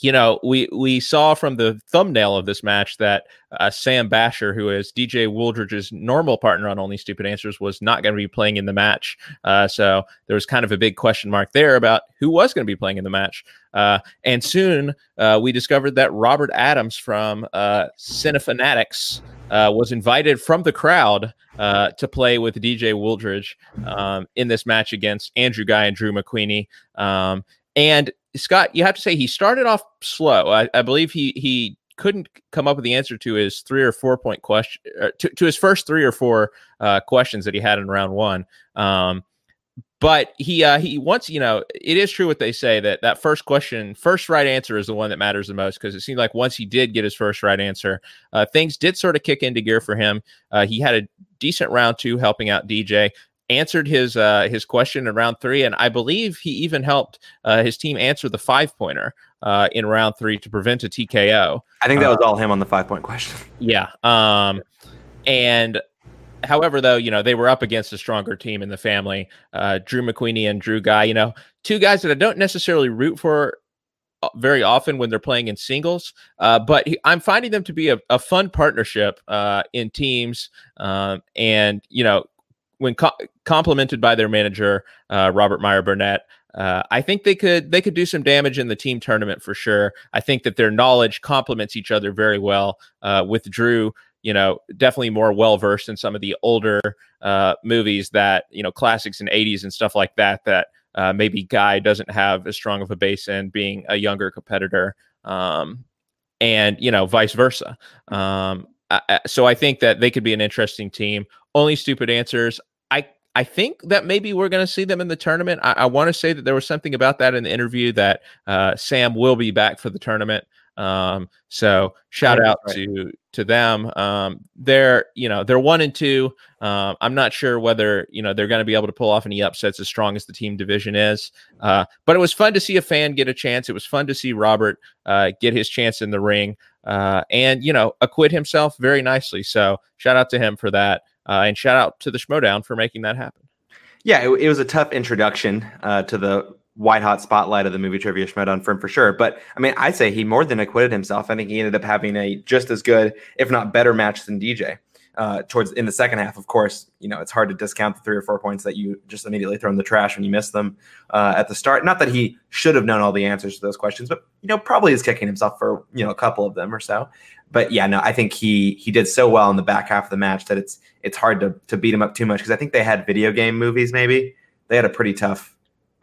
you know, we we saw from the thumbnail of this match that uh, Sam Basher, who is DJ Wooldridge's normal partner on Only Stupid Answers, was not going to be playing in the match. Uh, so there was kind of a big question mark there about who was going to be playing in the match. Uh, and soon uh, we discovered that Robert Adams from uh, Cinefanatics uh, was invited from the crowd uh, to play with DJ Wooldridge um, in this match against Andrew Guy and Drew McQueenie. Um, and Scott, you have to say he started off slow. I, I, believe he he couldn't come up with the answer to his three or four point question uh, to, to his first three or four uh, questions that he had in round one. Um, but he uh, he once you know it is true what they say that that first question first right answer is the one that matters the most because it seemed like once he did get his first right answer uh, things did sort of kick into gear for him uh, he had a decent round two helping out dj answered his uh, his question in round three and i believe he even helped uh, his team answer the five pointer uh, in round three to prevent a tko i think that was all him on the five point question yeah um and however, though, you know, they were up against a stronger team in the family. Uh, Drew McQueenie and Drew Guy, you know, two guys that I don't necessarily root for uh, very often when they're playing in singles, uh, but he, I'm finding them to be a, a fun partnership uh, in teams. Um, and, you know, when co- complemented by their manager, uh, Robert Meyer Burnett, uh, I think they could they could do some damage in the team tournament for sure. I think that their knowledge complements each other very well. Uh, with Drew, you know, definitely more well versed in some of the older uh, movies that you know, classics and '80s and stuff like that. That uh, maybe Guy doesn't have as strong of a base in being a younger competitor, um, and you know, vice versa. Um, I, so I think that they could be an interesting team. Only stupid answers. I I think that maybe we're going to see them in the tournament. I, I want to say that there was something about that in the interview that uh, Sam will be back for the tournament. Um, so shout out right. to to them. Um, they're you know they're one and two. Um, I'm not sure whether you know they're going to be able to pull off any upsets as strong as the team division is. Uh, but it was fun to see a fan get a chance. It was fun to see Robert uh, get his chance in the ring uh, and you know acquit himself very nicely. So shout out to him for that, uh, and shout out to the Schmoedown for making that happen. Yeah, it, it was a tough introduction uh, to the white hot spotlight of the movie trivia Schmoedown for him for sure. But I mean, I'd say he more than acquitted himself. I think he ended up having a just as good, if not better, match than DJ. Uh, towards in the second half, of course, you know it's hard to discount the three or four points that you just immediately throw in the trash when you miss them uh, at the start. Not that he should have known all the answers to those questions, but you know probably is kicking himself for you know a couple of them or so. But yeah, no, I think he he did so well in the back half of the match that it's it's hard to to beat him up too much because I think they had video game movies maybe they had a pretty tough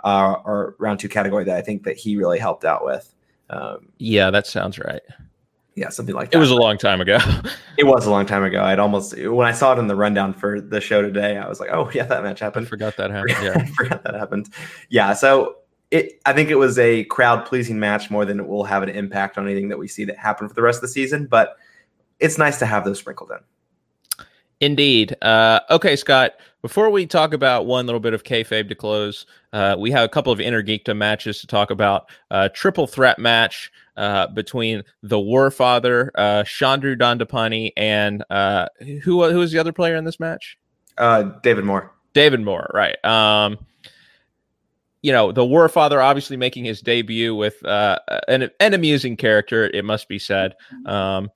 uh, or round two category that I think that he really helped out with. Um, yeah, that sounds right. Yeah, something like that. It was a long time ago. it was a long time ago. I'd almost when I saw it in the rundown for the show today, I was like, "Oh yeah, that match happened." I forgot that happened. Yeah, forgot that happened. Yeah, so it. I think it was a crowd pleasing match more than it will have an impact on anything that we see that happen for the rest of the season. But it's nice to have those sprinkled in. Indeed. Uh, okay, Scott. Before we talk about one little bit of kayfabe to close, uh, we have a couple of Inner Geekdom matches to talk about. Uh, triple threat match uh, between the Warfather, uh, Chandru Dandapani, and uh, who who was the other player in this match? Uh, David Moore. David Moore, right? Um, you know, the Warfather obviously making his debut with uh, an, an amusing character, it must be said. Um,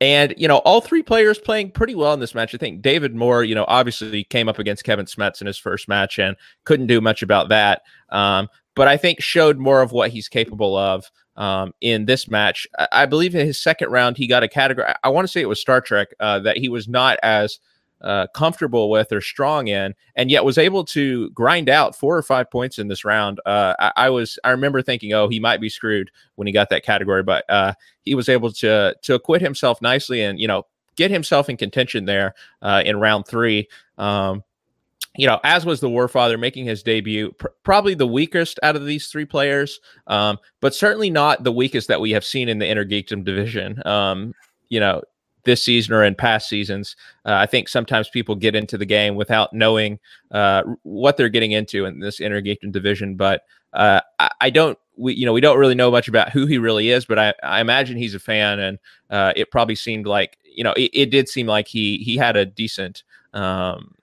and, you know, all three players playing pretty well in this match. I think David Moore, you know, obviously came up against Kevin Smets in his first match and couldn't do much about that. Um, but I think showed more of what he's capable of um, in this match. I, I, believe in his second round, he got a category. I want to say it was Star Trek uh, that he was not as uh, comfortable with or strong in, and yet was able to grind out four or five points in this round. Uh, I, I, was I remember thinking, oh, he might be screwed when he got that category, but uh, he was able to to acquit himself nicely and you know get himself in contention there uh, in round three. Um, you know, as was the Warfather making his debut, pr- probably the weakest out of these three players, um, but certainly not the weakest that we have seen in the Inner Geekdom division. Um, you know, this season or in past seasons. Uh, I think sometimes people get into the game without knowing uh, what they're getting into in this Inner Geekdom division. But uh, I, I, don't, we you know, we don't really know much about who he really is. But I, I imagine he's a fan, and uh, it probably seemed like you know, it, it, did seem like he he had a decent. Um,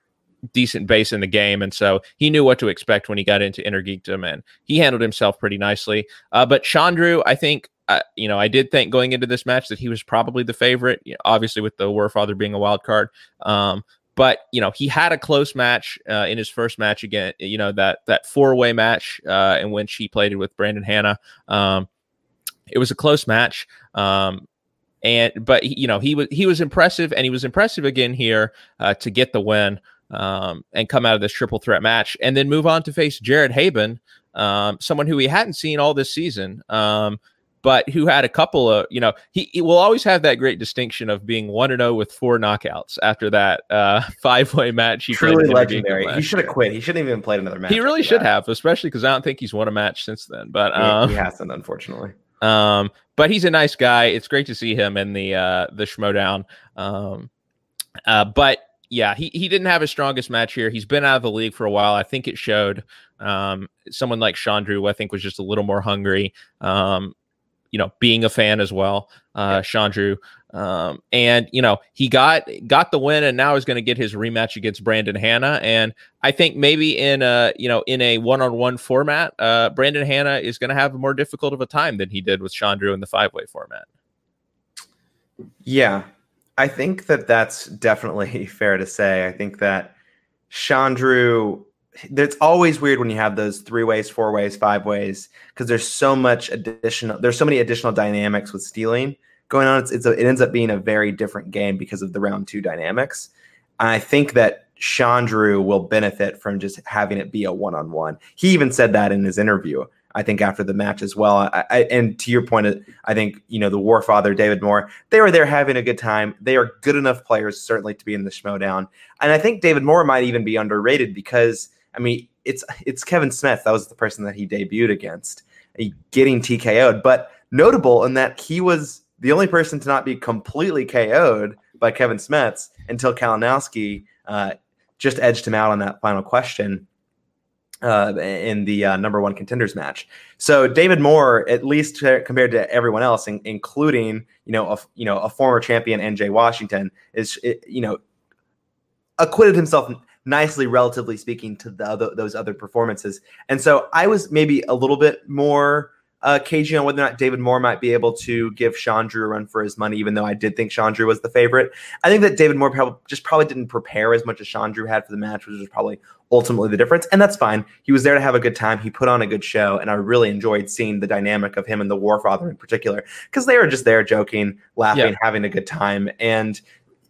decent base in the game, and so he knew what to expect when he got into Inner Geekdom, and he handled himself pretty nicely. Uh, but Chandru, I think, uh, you know, I did think going into this match that he was probably the favorite. You know, obviously, with the Warfather being a wild card, um, but you know, he had a close match uh, in his first match again. You know that that four way match uh, in which he played it with Brandon Hanna. Um, it was a close match. Um, and but you know he was he was impressive and he was impressive again here uh, to get the win um, and come out of this triple threat match and then move on to face Jared Haibon, um, someone who we hadn't seen all this season, um, but who had a couple of, you know, he, he will always have that great distinction of being 1 0 with four knockouts after that uh, five way match. He Truly legendary. He should have quit. He shouldn't even played another match. He really should that. have, especially because I don't think he's won a match since then. But uh, he, he hasn't, unfortunately. Um, but he's a nice guy. It's great to see him in the uh, the Schmoedown. Um, uh, but yeah, he, he didn't have his strongest match here. He's been out of the league for a while. I think it showed. Um, someone like Chandru, I think, was just a little more hungry. Um, you know, being a fan as well, uh. Chandru. Um, and you know, he got got the win, and now he's going to get his rematch against Brandon Hanna. And I think maybe in a you know in a one on one format, uh, Brandon Hanna is going to have more difficult of a time than he did with Chandru in the five way format. Yeah, I think that that's definitely fair to say. I think that Chandru, it's always weird when you have those three ways, four ways, five ways, because there's so much additional, there's so many additional dynamics with stealing going on. It's, it's a, it ends up being a very different game because of the round two dynamics. I think that Chandru will benefit from just having it be a one on one. He even said that in his interview. I think after the match as well. I, I, and to your point, I think you know the Warfather, David Moore, they were there having a good time. They are good enough players certainly to be in the Schmoedown, and I think David Moore might even be underrated because I mean it's it's Kevin Smith. That was the person that he debuted against, getting TKO'd, but notable in that he was the only person to not be completely KO'd by Kevin Smets until Kalinowski uh, just edged him out on that final question uh, in the uh, number one contenders match. So David Moore, at least compared to everyone else, in, including you know a you know a former champion NJ Washington, is you know acquitted himself nicely, relatively speaking, to the other, those other performances. And so I was maybe a little bit more uh, cagey on whether or not David Moore might be able to give Chandru a run for his money, even though I did think Chandru was the favorite. I think that David Moore probably just probably didn't prepare as much as Chandru had for the match, which was probably ultimately the difference. And that's fine. He was there to have a good time. He put on a good show, and I really enjoyed seeing the dynamic of him and the Warfather in particular, because they were just there joking, laughing, yeah. having a good time. And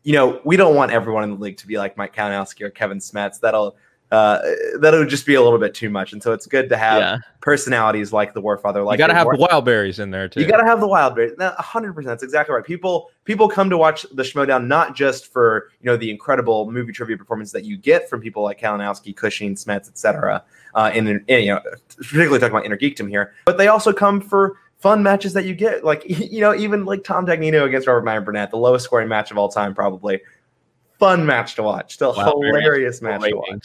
you know, we don't want everyone in the league to be like Mike Kalinowski or Kevin Smets. That'll uh, that would just be a little bit too much. And so it's good to have yeah. personalities like the Warfather. Like you got to have the wild berries in there too. You got to have the wild berries. hundred percent. That's exactly right. People people come to watch the Schmoedown not just for you know the incredible movie trivia performance that you get from people like Kalinowski, Cushing, Smets, etc. Uh, in, in, you know particularly talking about Inner Geekdom here, but they also come for fun matches that you get. Like you know even like Tom Dagnino against Robert Meyer Burnett, the lowest scoring match of all time probably fun match to watch. Still hilarious match ratings. to watch.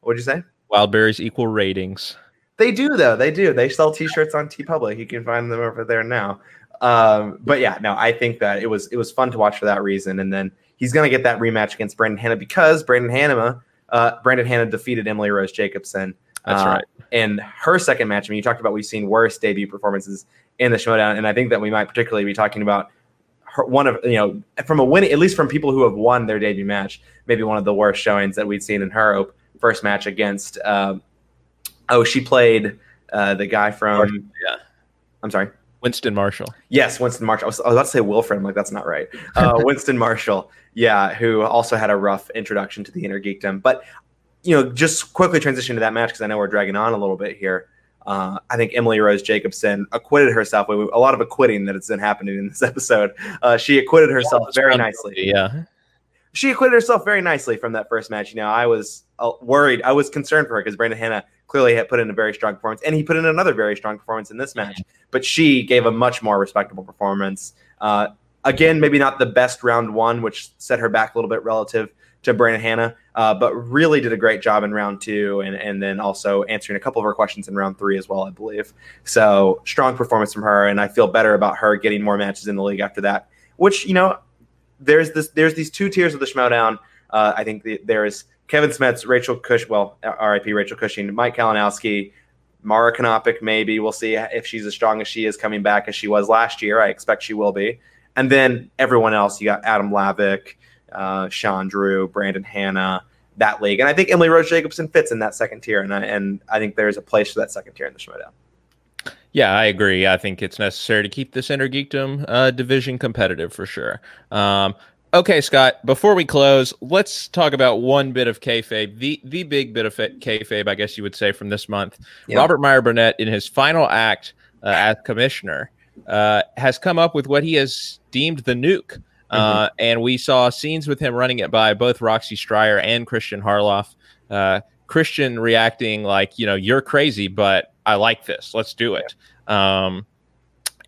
What'd you say? Wildberries equal ratings. They do though. They do. They sell T-shirts on TeePublic. You can find them over there now. Um, but yeah, no, I think that it was it was fun to watch for that reason. And then he's gonna get that rematch against Brandon Hanna because Brandon Hanna, uh, Brandon Hanna defeated Emily Rose Jacobson. That's uh, right. And her second match. I mean, you talked about we've seen worse debut performances in the Schmoedown. and I think that we might particularly be talking about her, one of you know from a win at least from people who have won their debut match maybe one of the worst showings that we'd seen in her first match against um, oh she played uh, the guy from yeah. I'm sorry? Winston marshall. Yes winston marshall. I was, I was about to say wilfred i'm like that's not right. Uh, winston marshall yeah who also had a rough introduction to the inner geekdom. but you know just quickly transition to that match because i know we're dragging on a little bit here uh, I think Emily Rose Jacobson acquitted herself. with A lot of acquitting that has been happening in this episode. Uh, she acquitted herself very nicely. Yeah. she acquitted herself very nicely from that first match. You know, I was uh, worried, I was concerned for her because Brandon Hanna clearly had put in a very strong performance, and he put in another very strong performance in this match. But she gave a much more respectable performance. Uh, again, maybe not the best round one, which set her back a little bit relative to Brandon Hanna, uh, but really did a great job in round two, and and then also answering a couple of her questions in round three as well, I believe. So strong performance from her, and I feel better about her getting more matches in the league after that. Which you know, there's this there's these two tiers of the Schmoedown. Uh, I think the, there is Kevin Smets, Rachel Cush, well, R.I.P. Rachel Cushing, Mike Kalinowski, Mara Konopik. Maybe we'll see if she's as strong as she is coming back as she was last year. I expect she will be. And then everyone else, you got Adam Lavick, uh, Chandru, Brandon Hanna, that league. And I think Emily Rose Jacobson fits in that second tier. And I, and I think there's a place for that second tier in the Schmoedown. Yeah, I agree. I think it's necessary to keep this Inner Geekdom uh, division competitive for sure. Um, okay, Scott. Before we close, let's talk about one bit of kayfabe, the the big bit of kayfabe, I guess you would say, from this month. Yeah. Robert Meyer Burnett, in his final act uh, as commissioner, uh, has come up with what he has deemed the nuke. Uh, mm-hmm. and we saw scenes with him running it by both Roxy Striar and Kristian Harloff. Uh, Kristian reacting like, you know, you're crazy, but I like this. Let's do it. Um,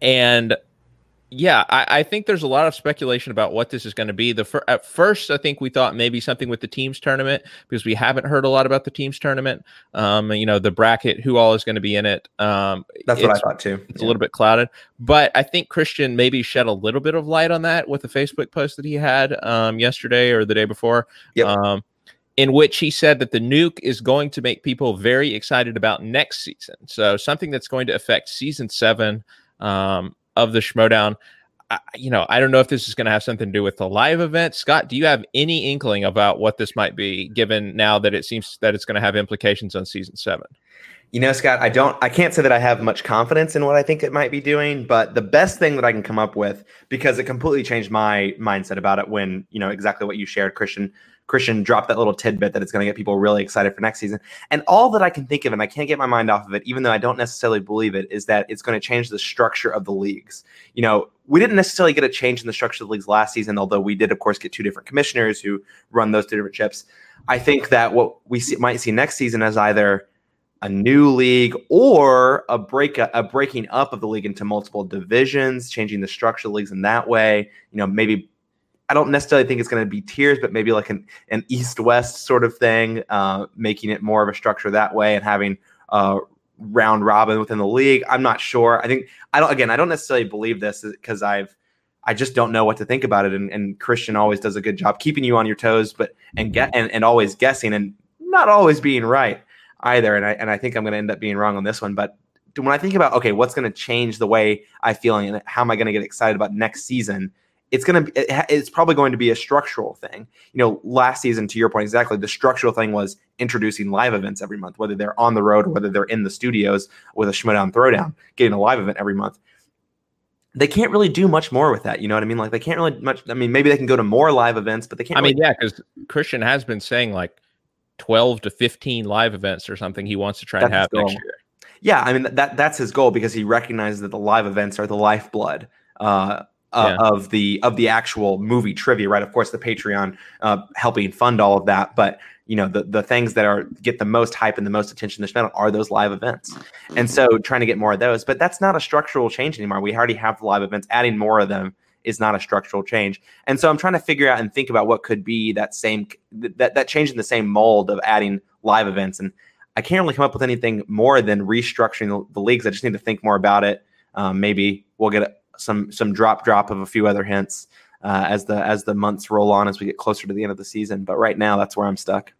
and yeah, I, I, think there's a lot of speculation about what this is going to be. The fir- at first, I think we thought maybe something with the teams tournament because we haven't heard a lot about the teams tournament. Um, you know, the bracket, who all is going to be in it. Um, That's what I thought too. It's yeah. a little bit clouded, but I think Kristian maybe shed a little bit of light on that with the Facebook post that he had um, yesterday or the day before. Yep. Um, in which he said that the nuke is going to make people very excited about next season. So something that's going to affect season seven. Um, of the Schmoedown. I, you know, I don't know if this is going to have something to do with the live event. Scott, do you have any inkling about what this might be, given now that it seems that it's going to have implications on season seven? You know, Scott, I don't, I can't say that I have much confidence in what I think it might be doing, but the best thing that I can come up with, because it completely changed my mindset about it when, you know, exactly what you shared, Kristian, Kristian dropped that little tidbit that it's going to get people really excited for next season. And all that I can think of, and I can't get my mind off of it, even though I don't necessarily believe it, is that it's going to change the structure of the leagues. You know, we didn't necessarily get a change in the structure of the leagues last season, although we did, of course, get two different commissioners who run those two different chips. I think that what we see, might see next season is either a new league or a break a breaking up of the league into multiple divisions, changing the structure of the leagues in that way. You know, maybe I don't necessarily think it's going to be tiers, but maybe like an, an east west sort of thing, uh, making it more of a structure that way and having a round robin within the league. I'm not sure. I think I don't. Again, I don't necessarily believe this because I've I just don't know what to think about it. And, and, Kristian always does a good job keeping you on your toes, but and get and, and always guessing and not always being right either. And I and I think I'm going to end up being wrong on this one. But when I think about okay, what's going to change the way I feel and how am I going to get excited about next season? It's going to it's probably going to be a structural thing. You know, last season to your point exactly, the structural thing was introducing live events every month, whether they're on the road or whether they're in the studios with a Schmoedown Throwdown, getting a live event every month. They can't really do much more with that. You know what I mean? Like they can't really much. I mean, maybe they can go to more live events, but they can't. I mean, yeah, because Kristian has been saying like twelve to fifteen live events or something he wants to try and have next year. Yeah, I mean that that's his goal because he recognizes that the live events are the lifeblood uh, uh, yeah. of the of the actual movie trivia, right? Of course, the Patreon uh, helping fund all of that, but you know the the things that are get the most hype and the most attention this channel are those live events, and so trying to get more of those. But that's not a structural change anymore. We already have the live events. Adding more of them is not a structural change, and so I'm trying to figure out and think about what could be that same that that change in the same mold of adding live events and. I can't really come up with anything more than restructuring the, the leagues. I just need to think more about it. Um, maybe we'll get some some drop drop of a few other hints uh, as the as the months roll on as we get closer to the end of the season. But right now, that's where I'm stuck.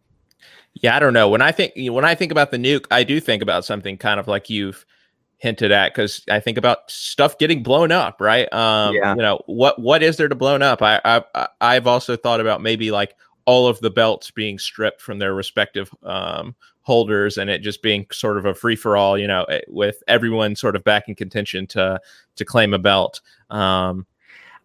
Yeah, I don't know. When I think when I think about the nuke, I do think about something kind of like you've hinted at because I think about stuff getting blown up, right? Um, yeah. You know what what is there to blown up? I, I I've also thought about maybe like all of the belts being stripped from their respective um, holders and it just being sort of a free for all, you know, eh, with everyone sort of back in contention to to claim a belt. Um,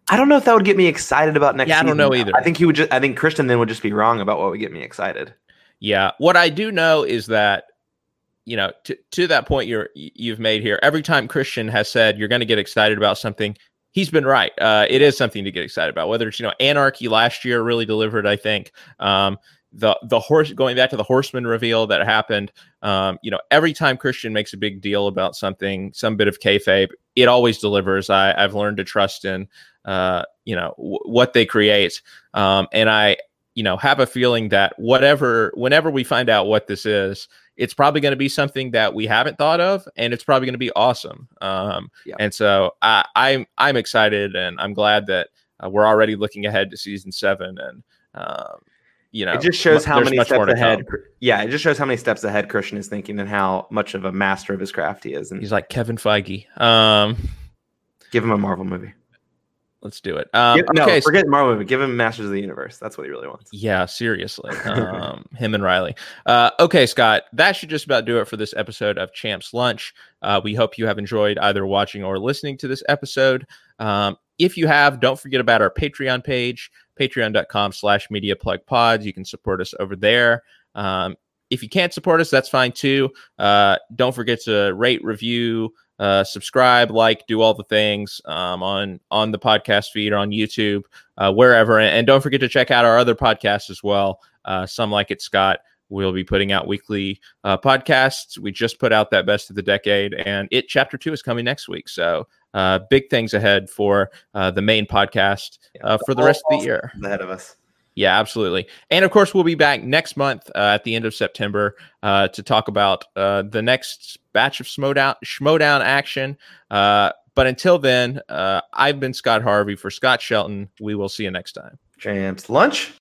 I don't know if that would get me excited about next. Yeah. I don't know either. I think he would. Just, I think Kristian then would just be wrong about what would get me excited. Yeah, what I do know is that you know to to that point you're you've made here. Every time Kristian has said you're going to get excited about something, he's been right. Uh, it is something to get excited about. Whether it's you know Anarchy last year really delivered, I think. Um, the the horse going back to the horseman reveal that happened. Um, you know, every time Kristian makes a big deal about something, some bit of kayfabe, it always delivers. I, I've learned to trust in uh, you know w- what they create, um, and I you know have a feeling that whatever whenever we find out what this is it's probably going to be something that we haven't thought of and it's probably going to be awesome um, yeah. and so I, i'm i'm excited and i'm glad that uh, we're already looking ahead to season seven and um, you know it just shows how many steps ahead yeah it just shows how many steps ahead kristian is thinking and how much of a master of his craft he is and he's like kevin feige um, give him a marvel movie Let's do it. Um, Give, no, forget Marvel movie. Give him Masters of the Universe. That's what he really wants. Yeah, seriously. Um, him and Reilly. Uh, okay, Scott. That should just about do it for this episode of Champs Lunch. Uh, we hope you have enjoyed either watching or listening to this episode. Um, if you have, don't forget about our Patreon page, patreon.com slash media plug pods. You can support us over there. Um, if you can't support us, that's fine too. Uh, don't forget to rate, review, uh, subscribe, like, do all the things um, on on the podcast feed or on YouTube, uh, wherever. And, don't forget to check out our other podcasts as well. Uh, Some like it, Scott. We'll be putting out weekly uh, podcasts. We just put out that best of the decade, and it chapter two is coming next week. So uh, big things ahead for uh, the main podcast uh, for the rest of the year. Ahead of us. Yeah, absolutely. And of course, we'll be back next month uh, at the end of September uh, to talk about uh, the next batch of Schmoedown, Schmoedown action. Uh, but until then, uh, I've been Scott Harvey for Scott Shelton. We will see you next time. Champs lunch.